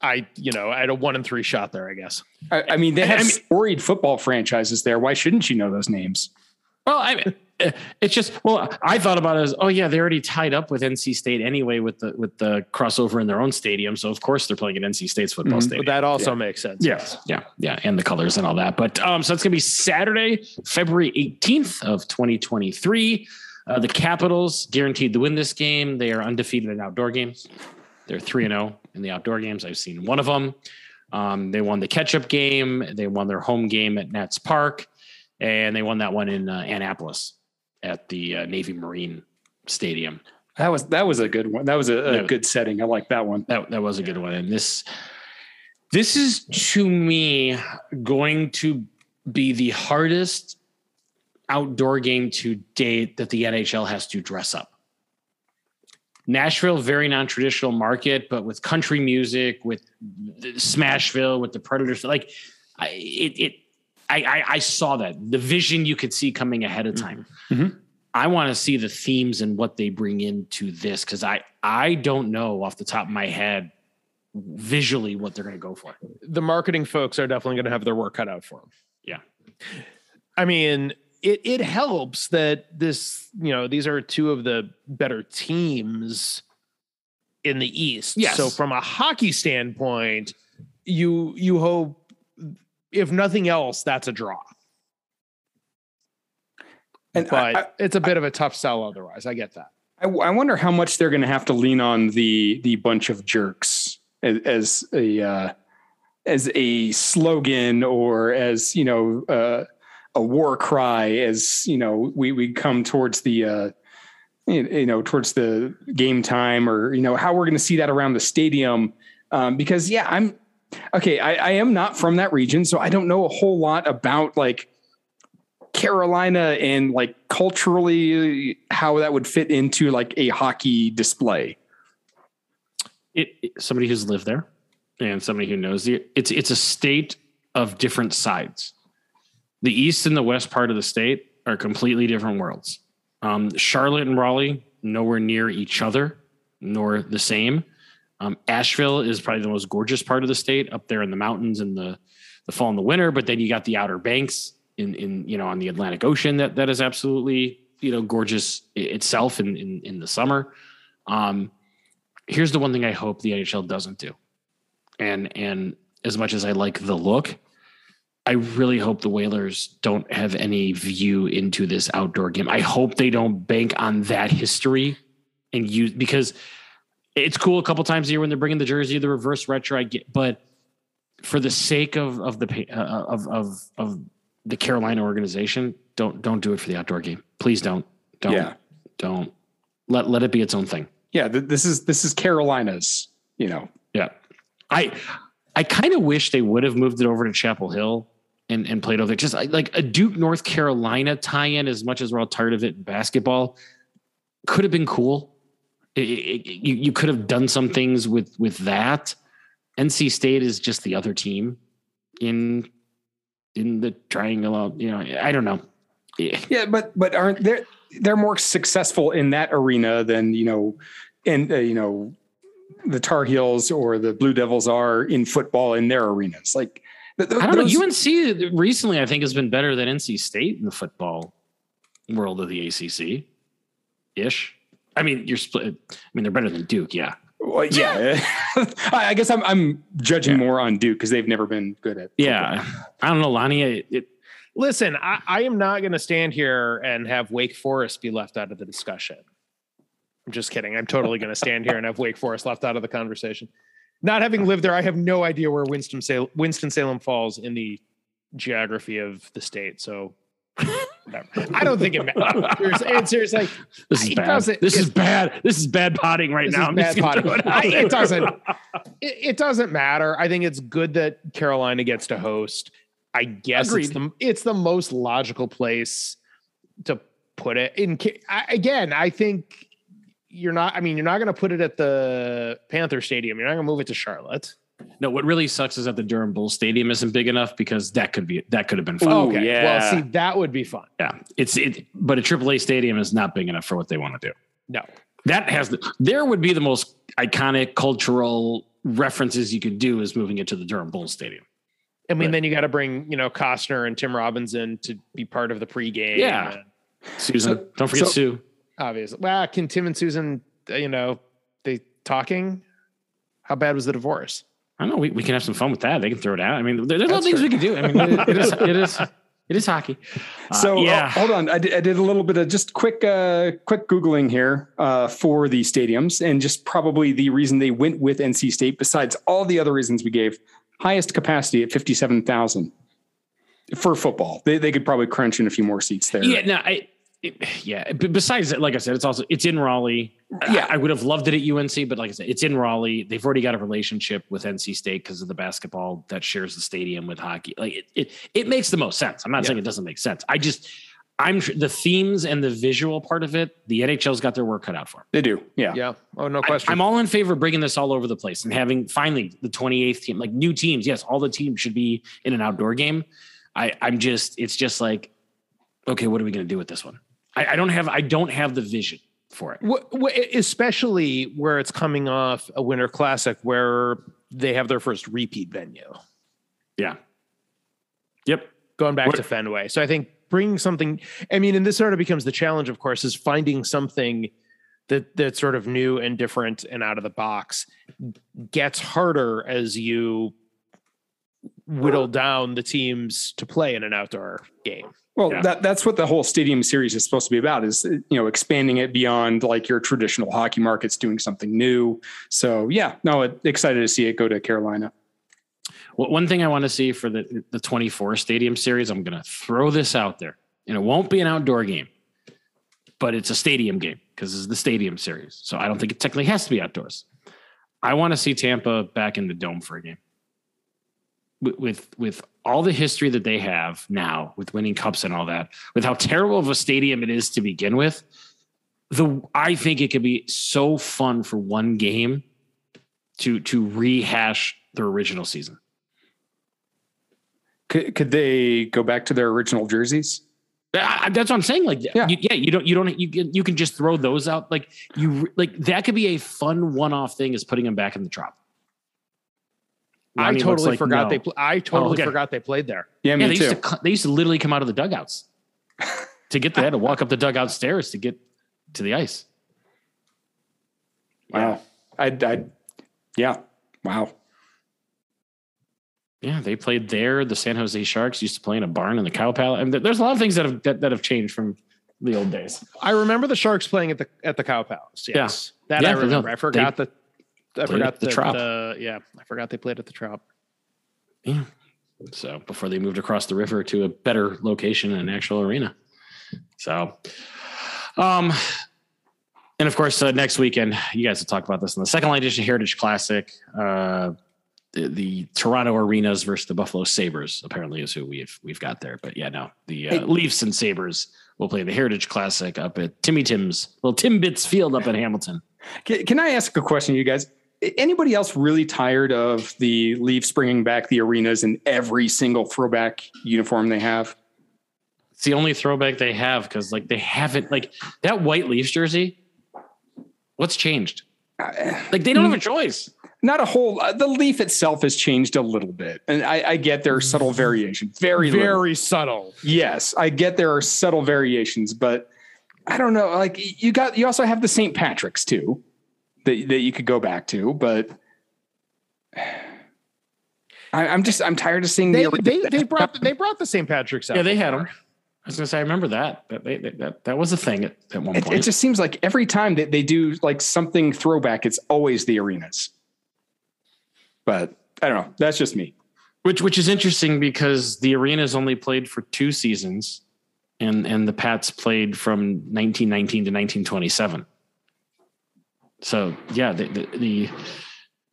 I, you know, I had a one in three shot there, I guess. I, I mean, they have I mean, storied football franchises there. Why shouldn't you know those names? Well, I mean, it's just well, I thought about it as oh yeah, they're already tied up with NC State anyway with the with the crossover in their own stadium, so of course they're playing at NC State's football mm-hmm. stadium. That also yeah. makes sense. Yes, yeah, yeah, and the colors and all that. But um, so it's gonna be Saturday, February eighteenth of twenty twenty three. Uh, the Capitals guaranteed to win this game. They are undefeated in outdoor games. They're three and zero oh in the outdoor games. I've seen one of them. Um, they won the catch-up game. They won their home game at Nats Park, and they won that one in uh, Annapolis at the uh, Navy Marine Stadium. That was that was a good one. That was a, a good setting. I like that one. That that was a good one. And this this is to me going to be the hardest outdoor game to date that the NHL has to dress up. Nashville, very non-traditional market, but with country music, with Smashville, with the Predators, like I, it, it I, I, I saw that the vision you could see coming ahead of mm-hmm. time. Mm-hmm. I want to see the themes and what they bring into this because I I don't know off the top of my head visually what they're going to go for. The marketing folks are definitely going to have their work cut out for them. Yeah, I mean it it helps that this you know these are two of the better teams in the East. Yes. So from a hockey standpoint, you you hope if nothing else, that's a draw. And but I, I, it's a bit I, of a tough sell otherwise. I get that. I, wonder how much they're going to have to lean on the the bunch of jerks as, as a uh, as a slogan or as you know uh, a war cry as you know we we come towards the uh, you know towards the game time or you know how we're going to see that around the stadium um, because yeah I'm okay, I, I am not from that region, so I don't know a whole lot about like Carolina and like culturally how that would fit into like a hockey display. It, it, somebody who's lived there and somebody who knows the it's it's a state of different sides. The east and the west part of the state are completely different worlds. Um, Charlotte and Raleigh nowhere near each other, nor the same. Um, Asheville is probably the most gorgeous part of the state up there in the mountains in the, the fall and the winter, but then you got the Outer Banks in in you know on the Atlantic Ocean that that is absolutely you know gorgeous itself in in, in the summer. Um, here's the one thing I hope the NHL doesn't do, and and as much as I like the look, I really hope the Whalers don't have any view into this outdoor game. I hope they don't bank on that history and use because it's cool a couple times a year when they're bringing the jersey, the reverse retro. I get, but for the sake of of the uh, of of of the Carolina organization, don't don't do it for the outdoor game. Please don't. Don't. Yeah. Don't let let it be its own thing. Yeah, th- this is this is Carolina's. You know, Yeah. I I kind of wish they would have moved it over to Chapel Hill and, and played over there. Just like, like a Duke North Carolina tie-in, as much as we're all tired of it in basketball, could have been cool. It- it- you, you could have done some things with with that. NC State is just the other team in in the triangle. You know, I don't know. Yeah. yeah, but but aren't they they're more successful in that arena than you know, and uh, you know, the Tar Heels or the Blue Devils are in football in their arenas. Like th- th- I don't those- know. UNC recently, I think, has been better than NC State in the football world of the ACC ish. I mean, you're split. I mean, they're better than Duke. Yeah. Well, yeah, I I guess I'm I'm judging Yeah. more on Duke because they've never been good at. Yeah. I don't know, Lonnie. It, it, Listen, I, I am not going to stand here and have Wake Forest be left out of the discussion. I'm just kidding. I'm totally going to stand here and have Wake Forest left out of the conversation. Not having lived there, I have no idea where Winston Salem, Winston Salem falls in the geography of the state. So whatever. I don't think it matters. Seriously, this is bad. This is bad. This is bad potting right now. I'm bad potting. it I- it doesn't- it, it doesn't matter. I think it's good that Carolina gets to host. I guess it's the it's the most logical place to put it. In I, again, I think you're not. I mean, you're not going to put it at the Panther Stadium. You're not going to move it to Charlotte. No, what really sucks is that the Durham Bull Stadium isn't big enough because that could be that could have been fun. Ooh, okay. yeah. Well, see, that would be fun. Yeah, it's it, but a AAA stadium is not big enough for what they want to do. No. That has the, there would be the most iconic cultural references you could do is moving it to the Durham Bull Stadium. I mean, Right. then you got to bring you know Costner and Tim Robinson to be part of the pregame. Yeah. and Susan, So- don't forget so- Sue. obviously. Well, can Tim and Susan, uh, you know, they talking? How bad was the divorce? I don't know. We, we can have some fun with that. They can throw it out. I mean, there, there's other That's things true. we can do. I mean, it, it is it is it is hockey. Uh, So uh, yeah, hold on, I did, I did a little bit of just quick, uh, quick googling here uh, for the stadiums, and just probably the reason they went with NC State, besides all the other reasons we gave, highest capacity at fifty-seven thousand for football. They they could probably crunch in a few more seats there. yeah. No, I. It, yeah. b- Besides that, like I said, it's also it's in Raleigh. Yeah. I, I would have loved it at UNC, but like I said, it's in Raleigh. They've already got a relationship with NC State because of the basketball that shares the stadium with hockey. Like it, it, it makes the most sense. I'm not Yeah. saying it doesn't make sense. I just, I'm the themes and the visual part of it, the NHL's got their work cut out for 'em. they do. Yeah. Yeah. Oh, no I- question. I'm all in favor of bringing this all over the place and having finally the 28th team, like new teams. Yes, all the teams should be in an outdoor game. I, I'm just, it's just like, okay, what are we going to do with this one? I, I don't have, I don't have the vision for it. Especially where it's coming off a winter classic where they have their first repeat venue Yeah. Yep. going back What- to Fenway. So I think bringing something, I mean, and this sort of becomes the challenge, of course, is finding something that that's sort of new and different and out of the box gets harder as you whittle down the teams to play in an outdoor game. Well, Yeah. that that's what the whole stadium series is supposed to be about is you know expanding it beyond like your traditional hockey markets, doing something new. So yeah, no, it, excited to see it go to Carolina. Well, one thing I want to see for the the 24 stadium series, I'm going to throw this out there, and it won't be an outdoor game, but it's a stadium game because it's the stadium series. So I don't think it technically has to be outdoors. I want to see Tampa back in the dome for a game. With, with with all the history that they have now, with winning cups and all that, with how terrible of a stadium it is to begin with, the I think it could be so fun for one game to to rehash the original season. Could, could they go back to their original jerseys? I, that's what I'm saying. Like, Yeah. yeah, you, yeah, you don't, you don't, you can, you can just throw those out. Like, you, like that could be a fun one-off thing. Is putting them back in the drop. I totally like forgot no. they. Pl- I totally okay. forgot they played there. Yeah, Yeah, me they too. used to cl- they used to literally come out of the dugouts to get there. To walk up the dugout stairs to get to the ice. wow. I, I, yeah. Wow. Yeah, they played there. The San Jose Sharks used to play in a barn in the Cow Palace. I mean, there's a lot of things that have that, that have changed from the old days. I remember the Sharks playing at the at the Cow Palace. Yes, that Yeah, I remember. no, I forgot that. I played forgot the Trop. uh, yeah, I forgot they played at the Trop. Yeah. So before they moved across the river to a better location and an actual arena. So, um, and of course, uh, next weekend, you guys will talk about this in the second line edition Heritage Classic. Uh, the, the Toronto Arenas versus the Buffalo Sabres apparently is who we've we've got there. But yeah, no, the uh, Hey. Leafs and Sabres will play the Heritage Classic up at Timmy Tim's, little Timbits Field up in Hamilton. Can, can I ask a question, you guys? Anybody else really tired of the Leafs bringing back the arenas in every single throwback uniform they have? It's the only throwback they have because like they haven't like that white Leafs jersey. What's changed? Like they don't have a choice. Not a whole. Uh, the leaf itself has changed a little bit, and I, I get there are subtle variations. Very, little. Very subtle. Yes, I get there are subtle variations, but I don't know. Like you got, you also have the St. Patrick's too, that that you could go back to, but. I, I'm just I'm tired of seeing They the they, they brought they brought the St. Patrick's out. Yeah, they had them. I was gonna say I remember that. That they, that, that that was a thing at, at one It, point. it just seems like every time that they do like something throwback, it's always the arenas. But I don't know. That's just me. which which is interesting because the arenas only played for two seasons, and and the Pats played from 1919 to 1927. So yeah, the the, the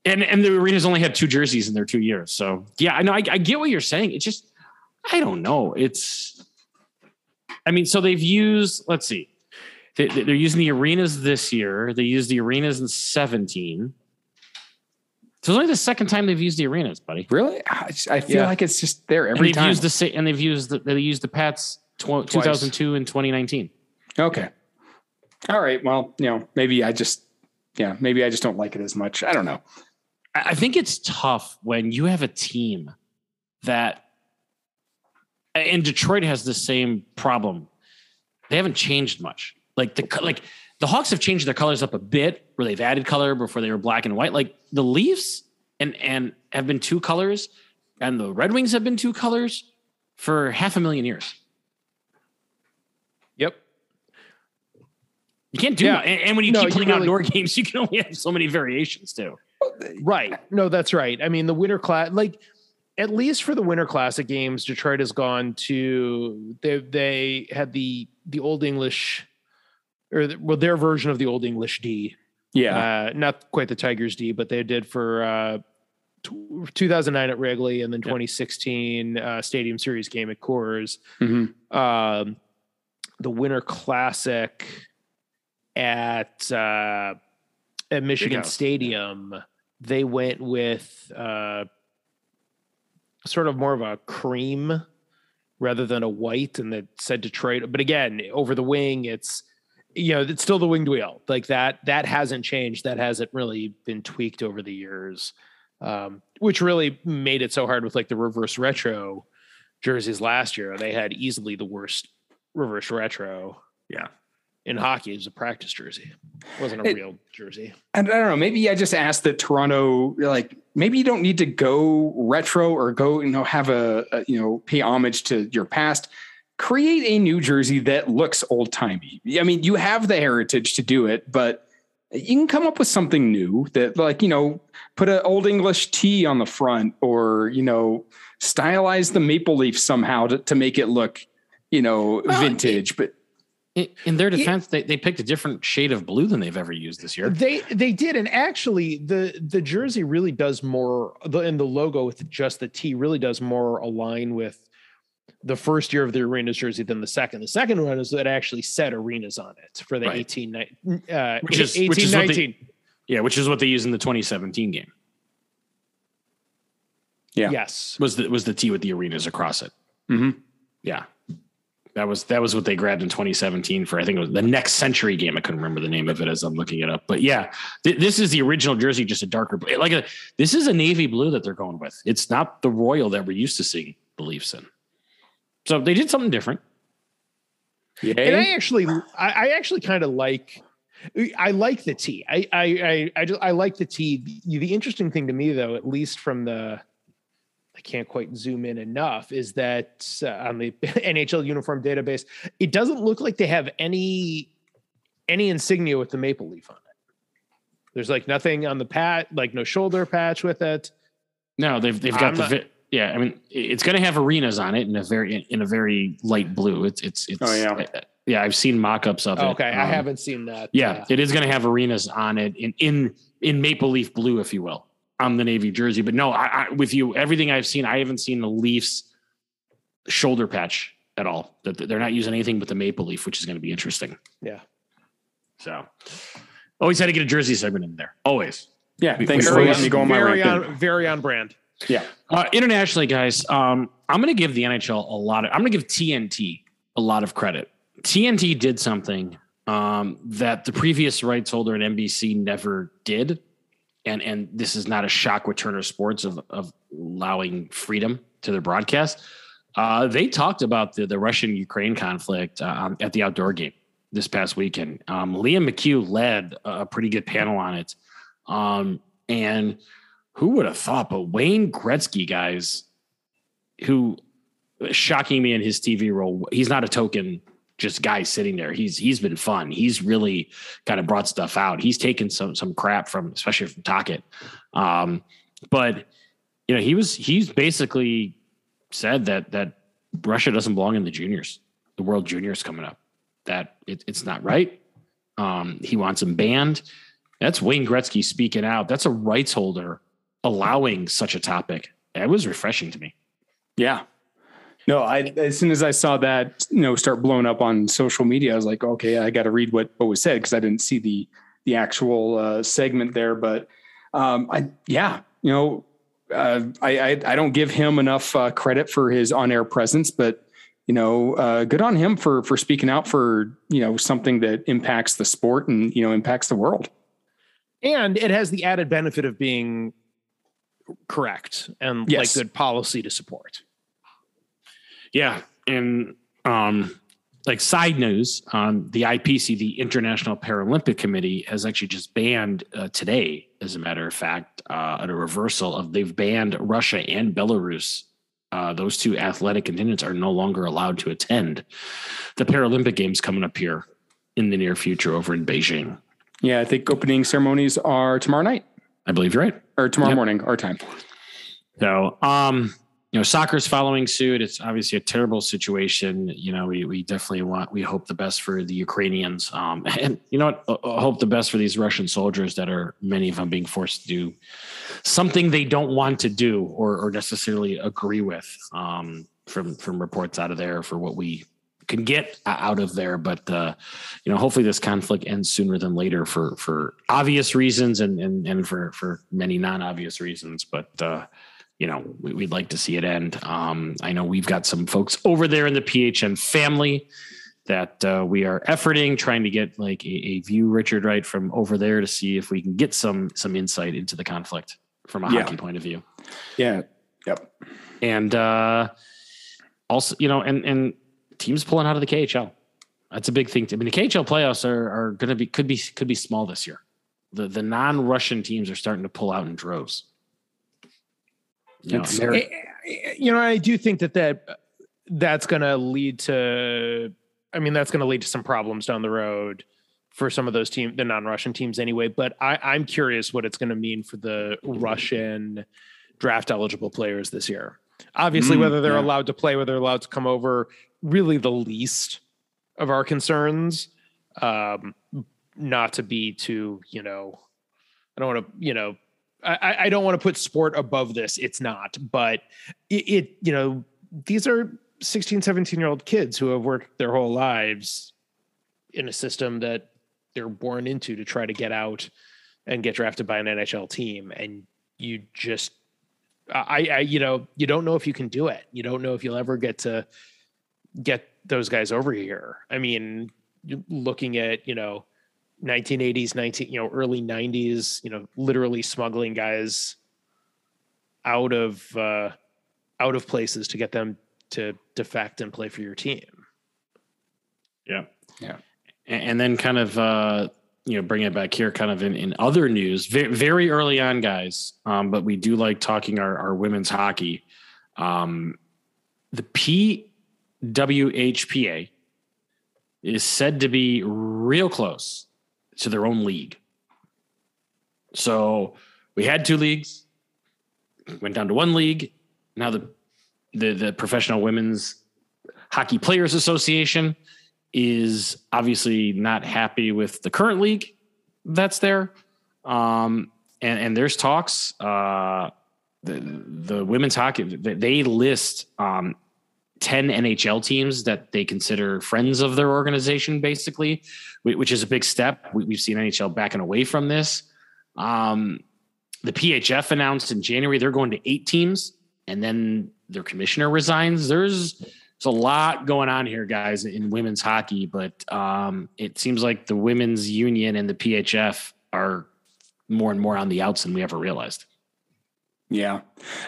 and and the arenas only had two jerseys in their two years. So yeah, I know I, I get what you're saying. It's just I don't know. It's I mean, so they've used let's see, they, they're using the arenas this year. They used the arenas in 17. So it's only the second time they've used the arenas, buddy. Really, I, just- I feel Yeah. like it's just there And every they've time. used the and they've used the, they used the Pats tw- 2002 and 2019. okay. All right. Well, you know, maybe I just, yeah, maybe I just don't like it as much. I don't know. I think it's tough when you have a team that, and Detroit has the same problem. They haven't changed much. Like the like the Hawks have changed their colors up a bit, where they've added color before they were black and white. Like the Leafs and and have been two colors, and the Red Wings have been two colors for half a million years. Yep. You can't do Yeah. And, and when you No, keep playing really- outdoor games, you can only have so many variations too. Right. No, that's right. I mean, the winter class, like at least for the winter classic games, Detroit has gone to they they had the the old English or the, well their version of the old English D. Yeah. Uh, not quite the Tigers D, but they did for uh, t- 2009 at Wrigley and then Yeah. 2016 uh, Stadium Series game at Coors. Mhm. Um, the Winter Classic at uh, at Michigan House. Stadium, they went with uh, sort of more of a cream rather than a white, and that said Detroit. But again, over the wing, it's you know it's still the winged wheel like that. That hasn't changed. That hasn't really been tweaked over the years, um, which really made it so hard with like the reverse retro jerseys last year. They had easily the worst reverse retro. Yeah. In hockey, it was a practice jersey. It wasn't a It- real jersey. And I don't know. Maybe I just asked that Toronto, like, maybe you don't need to go retro or go, you know, have a, a you know, pay homage to your past. Create a new jersey that looks old timey. I mean, you have the heritage to do it, but you can come up with something new that, like, you know, put an old English T on the front or, you know, stylize the maple leaf somehow to, to make it look, you know, Well, vintage. But In, in their defense, they, they picked a different shade of blue than they've ever used this year. They they did, and actually, the the jersey really does more. The and the logo with just the T really does more align with the first year of the arenas jersey than the second. The second one is that actually said arenas on it for the Right. 18 uh, Which is- 18 which is what they- Yeah, which is what they used in the 2017 game. Yeah. Yes. Was the was the T with the arenas across it? Mhm. Yeah. That was that was what they grabbed in 2017 for I think it was the next century game. I couldn't remember the name of it as I'm looking it up. But yeah, th- this is the original jersey, just a darker blue. Like a this is a navy blue that they're going with. It's not the royal that we're used to seeing the Leafs in. So they did something different. And I actually, I, I actually kind of like, I like the T. I, I, I, I, just, I like the T. The, the interesting thing to me, though, at least from the, I can't quite zoom in enough, is that uh, on the NHL uniform database, it doesn't look like they have any, any insignia with the maple leaf on it. There's like nothing on the pat, like no shoulder patch with it. No, they've they've got I'm the not- vi- yeah. I mean, it's going to have arenas on it in a very in a very light blue. It's it's it's Oh, yeah. uh, yeah. I've seen mock-ups of it. okay, I Um, haven't seen that. Yeah, it is going to have arenas on it in in in maple leaf blue, if you will, on the navy jersey. But no, I, I with you, everything I've seen, I haven't seen the Leafs shoulder patch at all. That they're not using anything but the maple leaf, which is going to be interesting. Yeah. So always had to get a jersey segment in there. Always. yeah, thanks we- for we- letting me go on my very rant. on, very on brand. Yeah. Uh, internationally, guys, um, I'm going to give the NHL a lot of. I'm going to give TNT a lot of credit. TNT did something um, that the previous rights holder at NBC never did, and and this is not a shock with Turner Sports of of allowing freedom to their broadcast. Uh, they talked about the the Russian Ukraine conflict uh, um, at the outdoor game this past weekend. Um, Liam McHugh led a pretty good panel on it, um, and who would have thought? But Wayne Gretzky, guys, who shocking me in his TV role. He's not a token just guy sitting there. He's he's been fun. He's really kind of brought stuff out. He's taken some some crap from especially from Tocchet. Um, but you know, he was he's basically said that that Russia doesn't belong in the juniors. The World Juniors coming up. That it, it's not right. Um, he wants them banned. That's Wayne Gretzky speaking out. That's a rights holder allowing such a topic. It was refreshing to me. Yeah. No, I as soon as I saw that, you know, start blowing up on social media, I was like, okay, I got to read what what was said because I didn't see the the actual uh, segment there. But um, I, yeah, you know, uh, I, I I don't give him enough uh, credit for his on air presence, but you know, uh, good on him for for speaking out for you know something that impacts the sport and you know impacts the world. and it has the added benefit of being correct and Yes. like good policy to support. Yeah, and um, like side news, um, the IPC, the International Paralympic Committee, has actually just banned uh, today, as a matter of fact, uh, at a reversal of they've banned Russia and Belarus. Uh, those two athletic contingents are no longer allowed to attend the Paralympic Games coming up here in the near future over in Beijing. Yeah, I think opening ceremonies are tomorrow night I believe you're right. or tomorrow Yep. morning, our time. So, um, you know, soccer's following suit. It's obviously a terrible situation. You know, we we definitely want we hope the best for the Ukrainians. Um, and you know what? Uh, hope the best for these Russian soldiers that are many of them being forced to do something they don't want to do or or necessarily agree with. Um, from from reports out of there for what we can get out of there, but uh, you know, hopefully this conflict ends sooner than later for for obvious reasons and and and for for many non-obvious reasons. But uh, you know, we, we'd like to see it end. Um, I know we've got some folks over there in the PHN family that uh, we are efforting, trying to get like a, a view, Richard, right from over there to see if we can get some some insight into the conflict from a Yeah. hockey point of view. Yeah. Yep. And uh, also, you know, and and teams pulling out of the KHL. That's a big thing. I mean, the KHL playoffs are are going to be could be could be small this year. The the non Russian teams are starting to pull out in droves. You know, You know, I do think that that that's going to lead to. I mean, that's going to lead to some problems down the road for some of those team, the non-Russian teams, anyway. But I, I'm curious what it's going to mean for the Russian draft eligible players this year. Obviously, Mm, whether they're yeah. allowed to play, whether they're allowed to come over, really the least of our concerns. Um, not to be too, you know, I don't want to, you know, I- I, don't want to put sport above this. It's not, but it, it, you know, these are 16, 17 year old kids who have worked their whole lives in a system that they're born into to try to get out and get drafted by an NHL team. And you just, I, I, you know, you don't know if you can do it. You don't know if you'll ever get to get those guys over here. I mean, looking at you know 1980s, 19 you know early 90s, you know, literally smuggling guys out of uh, out of places to get them to defect and play for your team. Yeah, yeah, and, and then kind of uh, you know bring it back here, kind of in, in other news, very, very early on, guys. Um, but we do like talking our, our women's hockey. Um, the PWHPA is said to be real close to their own league. So we had two leagues, went down to one league. Now the the, the Professional Women's Hockey Players Association is obviously not happy with the current league that's there. Um, and, and there's talks. Uh, the, the women's hockey they list um, 10 NHL teams that they consider friends of their organization, basically, which is a big step. We've seen NHL backing away from this. Um, the PHF announced in January they're going to eight teams, and then their commissioner resigns. There's there's a lot going on here, guys, in women's hockey, but um, it seems like the women's union and the PHF are more and more on the outs than we ever realized. Yeah,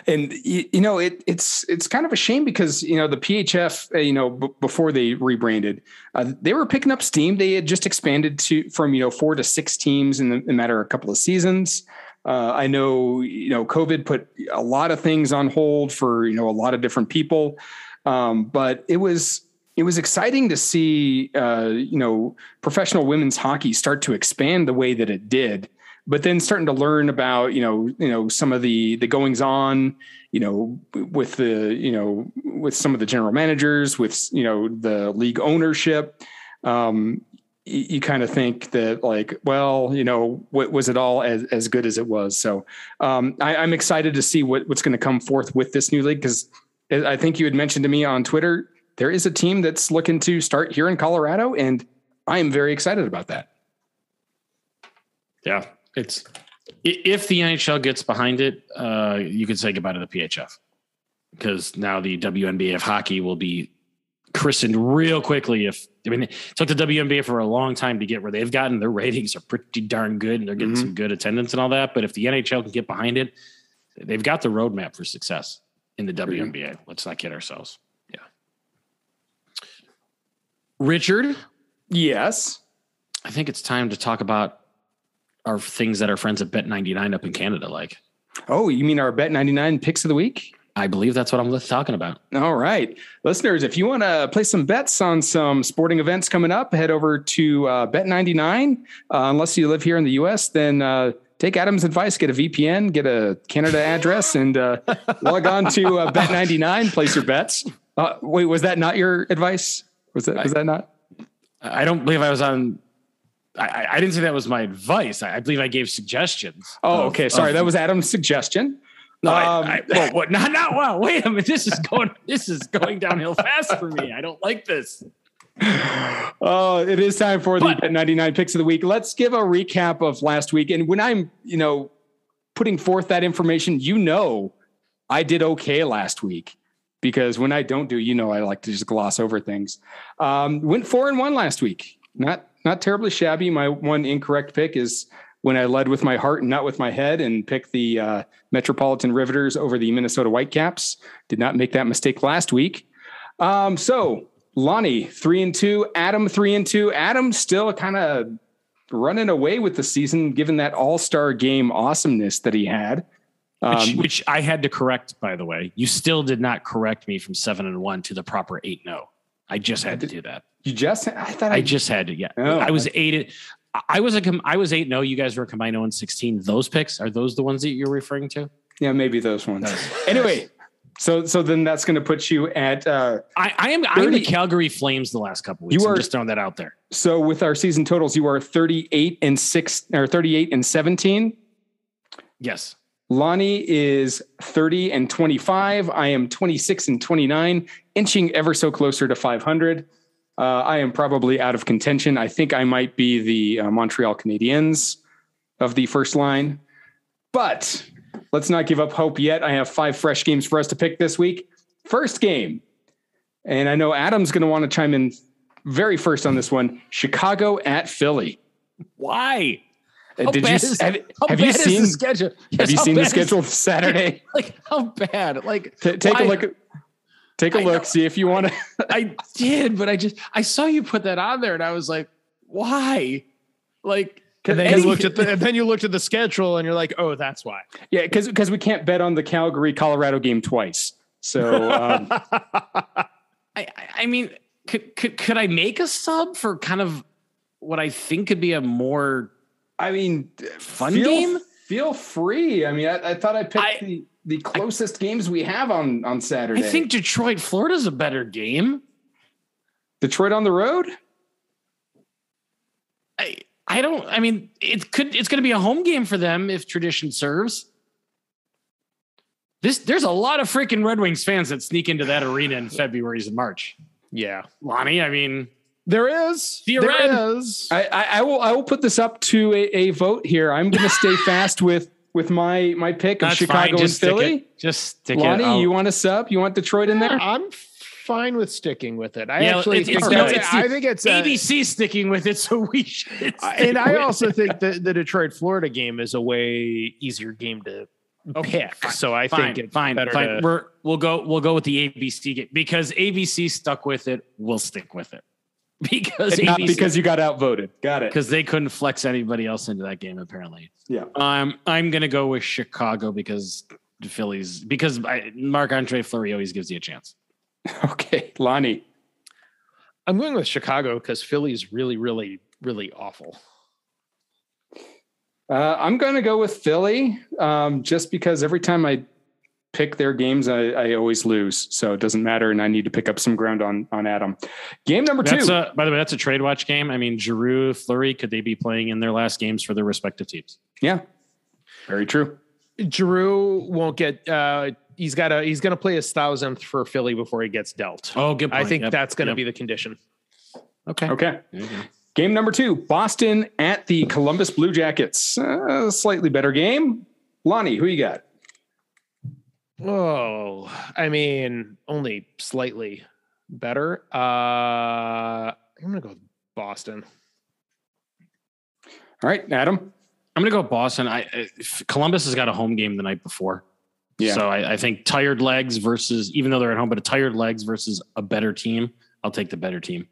and you, you, know it, it's it's kind of a shame because you know the PHF uh, you know b- before they rebranded uh, they were picking up steam. They had just expanded to from you know four to six teams in the, in the matter of a couple of seasons. Uh, I know you know COVID put a lot of things on hold for you know a lot of different people, um, but it was it was exciting to see uh, you know professional women's hockey start to expand the way that it did but then starting to learn about you know you know some of the the goings on you know with the you know with some of the general managers with you know the league ownership um, you, you kind of think that like well you know what was it all as, as good as it was? So um, I, i'm excited to see what, what's going to come forth with this new league because i think you had mentioned to me on twitter there is a team that's looking to start here in colorado and i am very excited about that. Yeah it's if the NHL gets behind it, uh, you could say goodbye to the PHF because now the WNBA of hockey will be christened real quickly. If I mean, it took the WNBA for a long time to get where they've gotten. Their ratings are pretty darn good, and they're getting mm-hmm. some good attendance and all that. But if the NHL can get behind it, they've got the roadmap for success in the WNBA. Let's not kid ourselves. Yeah. Richard. Yes. I think it's time to talk about are things that our friends at Bet 99 up in Canada like. Oh, you mean our Bet 99 picks of the week? I believe that's what I'm talking about. All right. Listeners, if you want to place some bets on some sporting events coming up, head over to uh, Bet99. Uh, unless you live here in the US, then uh, take Adam's advice, get a VPN, get a Canada address, and uh, log on to uh, Bet99, place your bets. Uh, wait, was that not your advice? Was that, was that not? I don't believe I was on I, I, didn't say that was my advice. I, I believe I gave suggestions. Oh, of, okay. Sorry, of, that was Adam's suggestion. No, um, I, well, what? Not, not well. Wait a minute. This is going. this is going downhill fast for me. I don't like this. Oh, it is time for the Bet, 99 picks of the week. Let's give a recap of last week. And when I'm, you know, putting forth that information, you know, I did okay last week because when I don't do, you know, I like to just gloss over things. Um, went four and one last week. Not not terribly shabby. My one incorrect pick is when I led with my heart and not with my head and picked the uh, Metropolitan Riveters over the Minnesota Whitecaps. Did not make that mistake last week. Um, so Lonnie three and two, Adam three and two. Adam still kind of running away with the season, given that All Star game awesomeness that he had. Um, which, which, I had to correct, by the way. You still did not correct me from seven and one to the proper eight. No, I just had to do that. You just I thought I, I just had to. Yeah, oh, I was eight. I was a I was eight. No, you guys were combined 0 and 16. Those picks are those the ones that you're referring to? Yeah, maybe those ones. anyway, so so then that's going to put you at. uh I, I am 30, I'm the Calgary Flames the last couple weeks. You are I'm just throwing that out there. So with our season totals, you are 38 and six or 38 and 17. Yes. Lonnie is 30 and 25. I am 26 and 29, inching ever so closer to 500. Uh, I am probably out of contention. I think I might be the uh, Montreal Canadiens of the first line, but let's not give up hope yet. I have five fresh games for us to pick this week. First game And I know Adam's going to want to chime in very first on this one. Chicago at Philly. Why? Uh, How Did you is- have, How have you seen the schedule? have you seen the bad is- schedule Saturday? like how bad? Like T- take why? a look. at- Take a I look. know. See if you want to. I did, but I just I saw you put that on there, and I was like, why? Like, And then any- you looked at the and then you looked at the schedule and you're like, oh, that's why. Yeah, because because we can't bet on the Calgary Colorado game twice. So um, I, I- I mean, could, could could I make a sub for kind of what I think could be a more I mean, Fun feel, game? Feel free. I mean, I, I thought I picked I- the, the closest games we have on on Saturday. I think Detroit, Florida's a better game. Detroit on the road. I I don't. I mean, it could. It's going to be a home game for them if tradition serves. This there's a lot of freaking Red Wings fans that sneak into that arena in February's and March. Yeah. Lonnie, I mean, There is. You're there right. is. I, I, I will I will put this up to a, a vote here. I'm going to stay fast with with my my pick of that's Chicago fine. Just and stick Philly. it. Just stick Lonnie, it. I'll- you want a sub? You want Detroit in there? I'm fine with sticking with it. I Yeah, actually it's- think it's- that's- no, it's I think it's a- ABC sticking with it, so we should. Stick and I also it. think that the Detroit Florida game is a way easier game to Okay, pick. fine, so I fine, think it's fine, better fine. to We're we'll go we'll go with the ABC game because ABC stuck with it. We'll stick with it because Not ABC because you got outvoted. Got it. because they couldn't flex anybody else into that game apparently. Yeah. Um, I'm gonna go with Chicago because the Phillies because Marc-André Fleury always gives you a chance. Okay, Lonnie. I'm going with Chicago because Philly's really, really, really awful. Uh, I'm going to go with Philly um, just because every time I pick their games, I, I always lose. So it doesn't matter, and I need to pick up some ground on on Adam. Game number That's two. a by the way, that's a trade watch game. I mean, Giroux, Fleury, could they be playing in their last games for their respective teams? yeah, very true. Giroux won't get. uh He's got a. He's going to play his thousandth for Philly before he gets dealt. Oh, good. I think Yep, that's going to yep. be the condition. okay. Okay. There you. Game number two. Boston at the Columbus Blue Jackets. Uh, slightly better game. Lonnie, who you got? Oh, I mean, only slightly better. Uh I'm gonna go with Boston. All right, Adam. I'm going to go Boston. I I- Columbus has got a home game the night before. Yeah. So I, I think tired legs versus even though they're at home, but a tired legs versus a better team. I'll take the better team.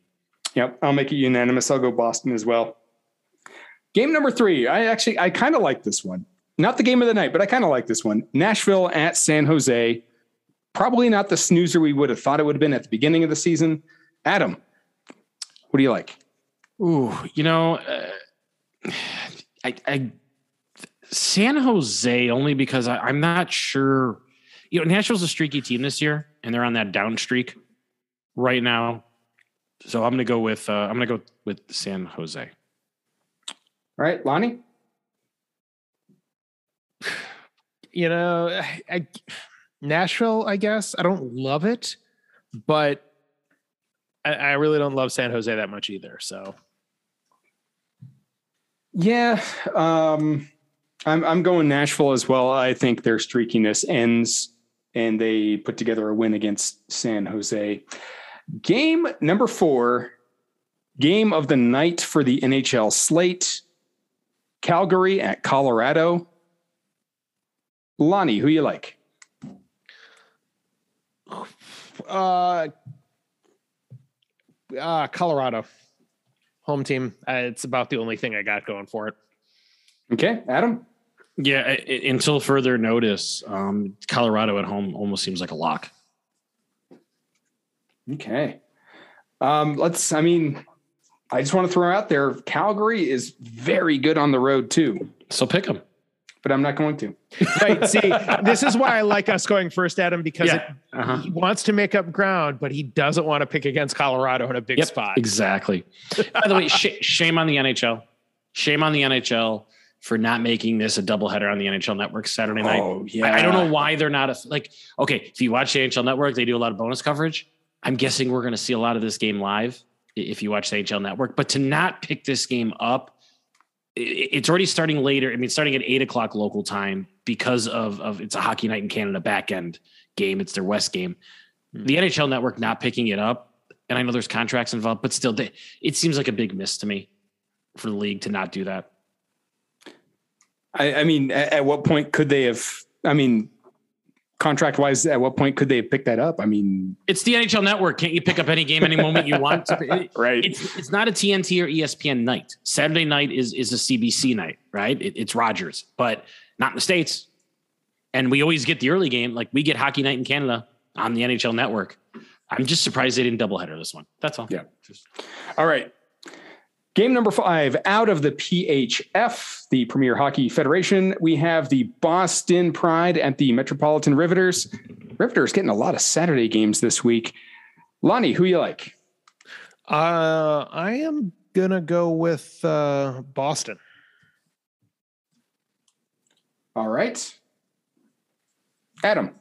Yep, I'll make it unanimous. I'll go Boston as well. Game number three. I actually I kind of like this one. Not the game of the night, but I kind of like this one. Nashville at San Jose. Probably not the snoozer we would have thought it would have been at the beginning of the season. Adam, what do you like? Ooh, you know, uh, I, I San Jose only because I, I'm not sure. You know, Nashville's a streaky team this year, and they're on that down streak right now. So I'm going to go with uh, I'm going to go with San Jose. All right, Lonnie. You know, I, I Nashville, I guess. I don't love it, but I, I really don't love San Jose that much either. So Yeah, um, I'm I'm going Nashville as well. I think their streakiness ends, and they put together a win against San Jose. Game number four, game of the night for the NHL slate. Calgary at Colorado. Lonnie, who you like? uh uh Colorado. Home team. Uh, it's about the only thing I got going for it. Okay, Adam. Yeah, I, I- until further notice, um, Colorado at home almost seems like a lock. Okay. Um, let's. I mean, I just want to throw out there. Calgary is very good on the road too, So pick them. But I'm not going to. Right. See, this is why I like us going first, Adam, because Yeah. it, Uh-huh. he wants to make up ground, but he doesn't want to pick against Colorado in a big Yep, spot. Exactly. By the way, sh- shame on the NHL. Shame on the NHL for not making this a doubleheader on the NHL Network Saturday night. Oh yeah. I, I don't know why they're not a, like. Okay, if you watch the NHL Network, they do a lot of bonus coverage. I'm guessing we're going to see a lot of this game live if you watch the NHL Network. But to not pick this game up, i- it's already starting later. I mean, starting at eight o'clock local time because of of it's a hockey night in Canada back end game. It's their West game. Hmm. The NHL network not picking it up, and I know there's contracts involved, but still, they, it seems like a big miss to me for the league to not do that. I, I mean, at, at what point could they have? I mean, contract wise, at what point could they pick that up? I mean, It's the NHL network. Can't you pick up any game any moment you want? Right? it's it's not a TNT or ESPN night. Saturday night is is a CBC night, right? It, it's Rogers, but not in the states. And we always get the early game, like we get Hockey Night in Canada on the NHL Network. I'm just surprised they didn't doubleheader this one. That's all. Yeah. Just- All right. Game number five out of the PHF, the Premier Hockey Federation. We have the Boston Pride at the Metropolitan Riveters. Riveters getting a lot of Saturday games this week. Lonnie, who you like? Uh, I am gonna go with uh, Boston. All right. Adam.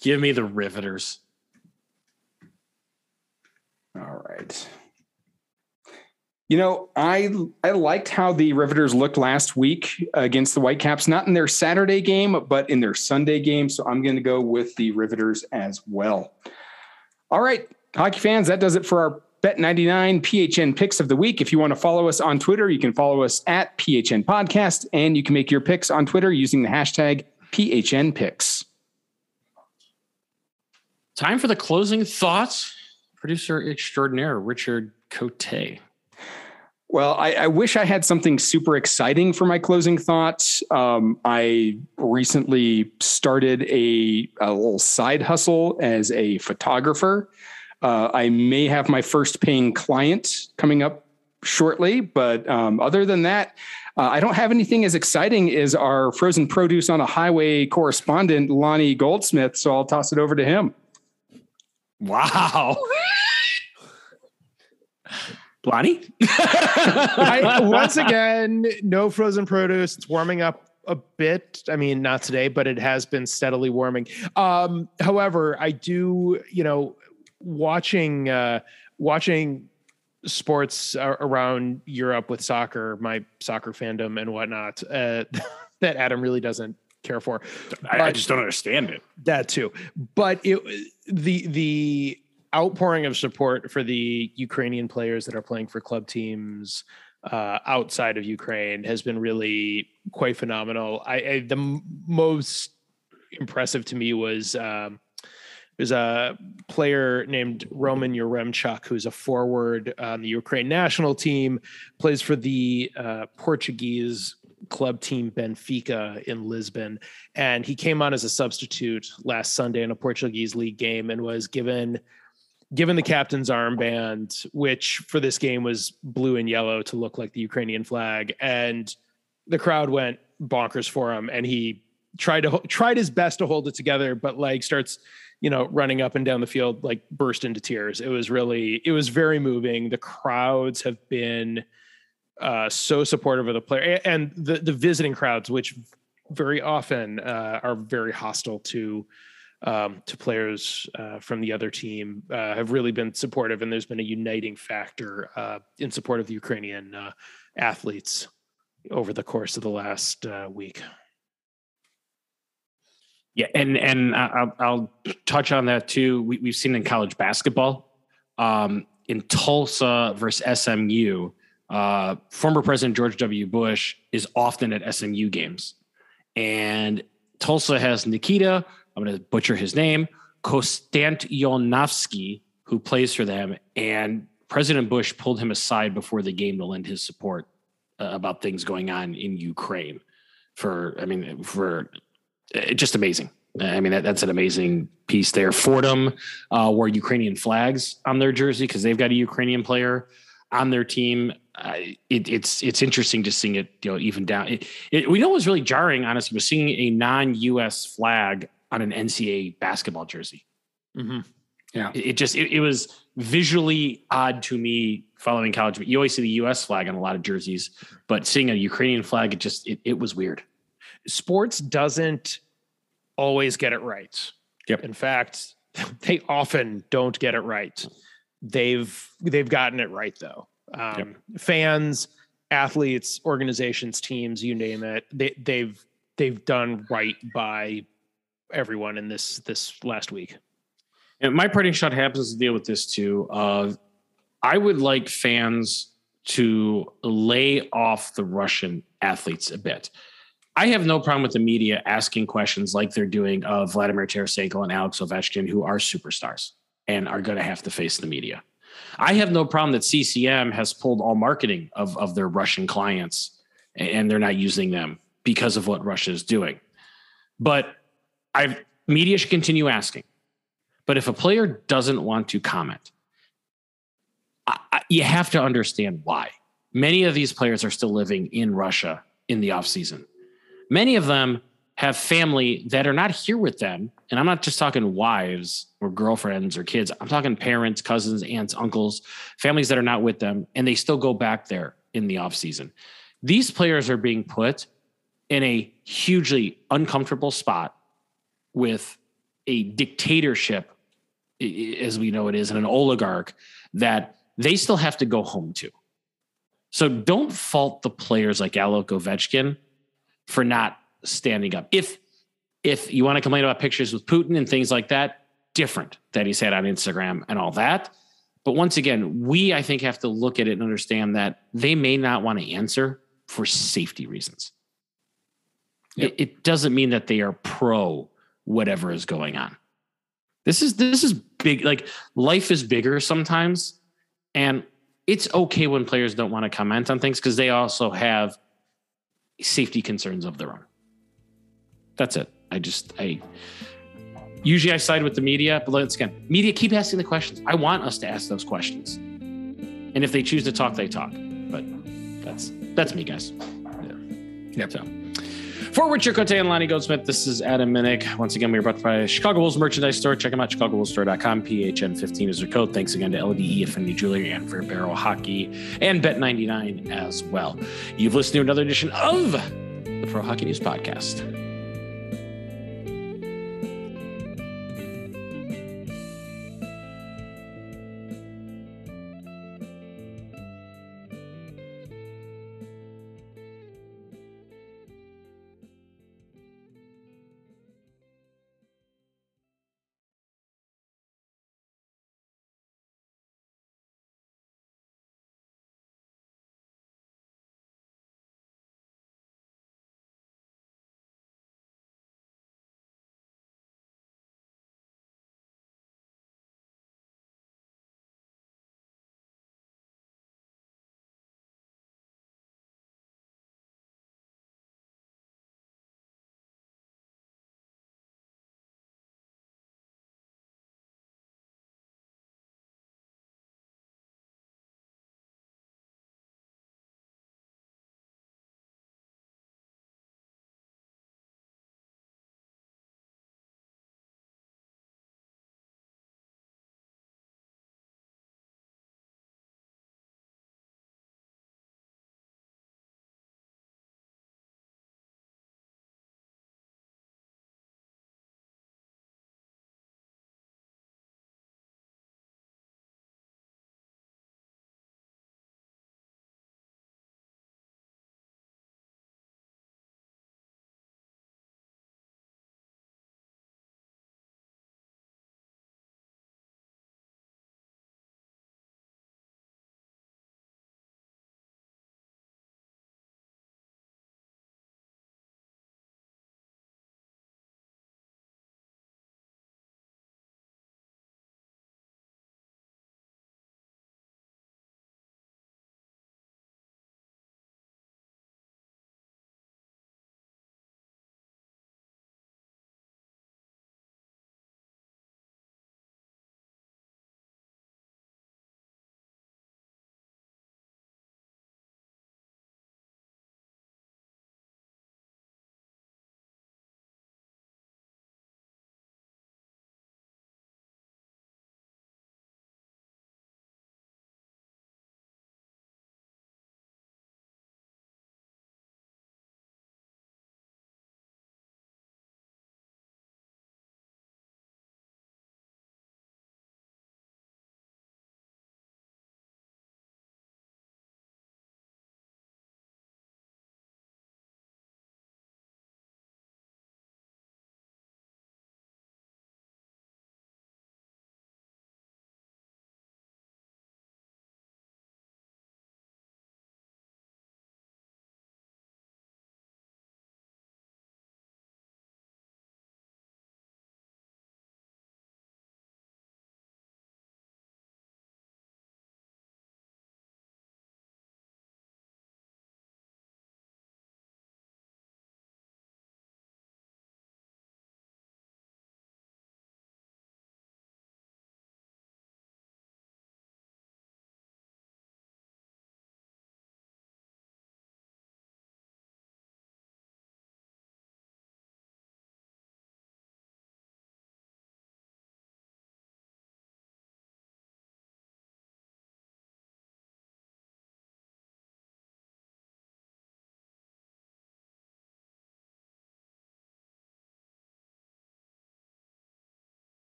Give me the Riveters. All right. You know, I I liked how the Riveters looked last week against the Whitecaps, not in their Saturday game, but in their Sunday game. So I'm going to go with the Riveters as well. All right, hockey fans, that does it for our Bet 99 PHN picks of the week. If you want to follow us on Twitter, you can follow us at PHN Podcast, and you can make your picks on Twitter using the hashtag PHN Picks. Time for the closing thoughts. Producer extraordinaire Richard Cote. Well, I, I wish I had something super exciting for my closing thoughts. Um, I recently started a, a little side hustle as a photographer. Uh, I may have my first paying client coming up shortly, but um, other than that, uh, I don't have anything as exciting as our frozen produce on a highway correspondent, Lonnie Goldsmith. So I'll toss it over to him. Wow. Lonnie? I, once again, no frozen produce. It's warming up a bit. I mean, not today, but it has been steadily warming. Um, however, I do, you know, watching uh, watching sports around Europe with soccer, my soccer fandom and whatnot, uh, that Adam really doesn't care for. I, I just don't understand it. That too, but it the the outpouring of support for the Ukrainian players that are playing for club teams uh, outside of Ukraine has been really quite phenomenal. I, I the m- most impressive to me was um, there's a player named Roman Yaremchuk who's a forward on the Ukraine national team, plays for the uh, Portuguese club team Benfica in Lisbon, and he came on as a substitute last Sunday in a Portuguese league game and was given given the captain's armband, which for this game was blue and yellow to look like the Ukrainian flag, and the crowd went bonkers for him, and he tried to tried his best to hold it together, but like starts you know running up and down the field like burst into tears. It was really it was very moving. The crowds have been uh, so supportive of the player and the the visiting crowds, which very often uh, are very hostile to um, to players uh, from the other team, uh, have really been supportive, and there's been a uniting factor uh, in support of the Ukrainian uh, athletes over the course of the last uh, week. Yeah, and and I'll, I'll touch on that too. We, we've seen in college basketball, um, in Tulsa versus SMU. Uh, former President George W. Bush is often at SMU games, and Tulsa has Nikita. I'm going to butcher his name, Konstantinovsky, who plays for them. And President Bush pulled him aside before the game to lend his support uh, about things going on in Ukraine. For I mean, for uh, just amazing. I mean, that, that's an amazing piece there. Fordham uh, wore Ukrainian flags on their jersey because they've got a Ukrainian player on their team. Uh, it, it's it's interesting just seeing it, you know, even down. It, it, we know it was really jarring, honestly, was seeing a non-U.S. flag on an NCAA basketball jersey. Mm-hmm. It, it just it, it was visually odd to me following college. But you always see the U.S. flag on a lot of jerseys, but seeing a Ukrainian flag, it just it, it was weird. Sports doesn't always get it right. Yep. In fact, they often don't get it right. They've they've gotten it right though. Um, Fans, athletes, organizations, teams, you name it. They they've they've done right by everyone in this this last week. And my parting shot happens to deal with this too. Uh, I would like fans to lay off the Russian athletes a bit. I have no problem with the media asking questions like they're doing of Vladimir Tarasenko and Alex Ovechkin, who are superstars and are going to have to face the media. I have no problem that CCM has pulled all marketing of, of their Russian clients and they're not using them because of what Russia is doing. But I've media should continue asking. But if a player doesn't want to comment, I, I, you have to understand why. Many of these players are still living in Russia in the off season. Many of them have family that are not here with them. And I'm not just talking wives or girlfriends or kids. I'm talking parents, cousins, aunts, uncles, families that are not with them, and they still go back there in the off season. These players are being put in a hugely uncomfortable spot with a dictatorship, as we know it is, and an oligarch that they still have to go home to. So don't fault the players like Alec Ovechkin for not standing up. If if you want to complain about pictures with Putin and things like that, different that he said on Instagram and all that. But once again, we I think have to look at it and understand that they may not want to answer for safety reasons. Yep. It, it doesn't mean that they are pro whatever is going on. This is this is big. Like life is bigger sometimes, and it's okay when players don't want to comment on things because they also have safety concerns of their own. That's it. I just I usually I side with the media, but let's again, media keep asking the questions. I want us to ask those questions. And if they choose to talk, they talk. But that's that's me, guys. Yeah. Yep. So for Richard Cote and Lonnie Goldsmith, this is Adam Minnick. Once again, we are brought by Chicago Bulls merchandise store. Check them out, chicagobullstore.com. PHN15 is their code. Thanks again to LDE Affinity Jewelry and for Barrel Hockey and Bet99 as well. You've listened to another edition of the Pro Hockey News Podcast.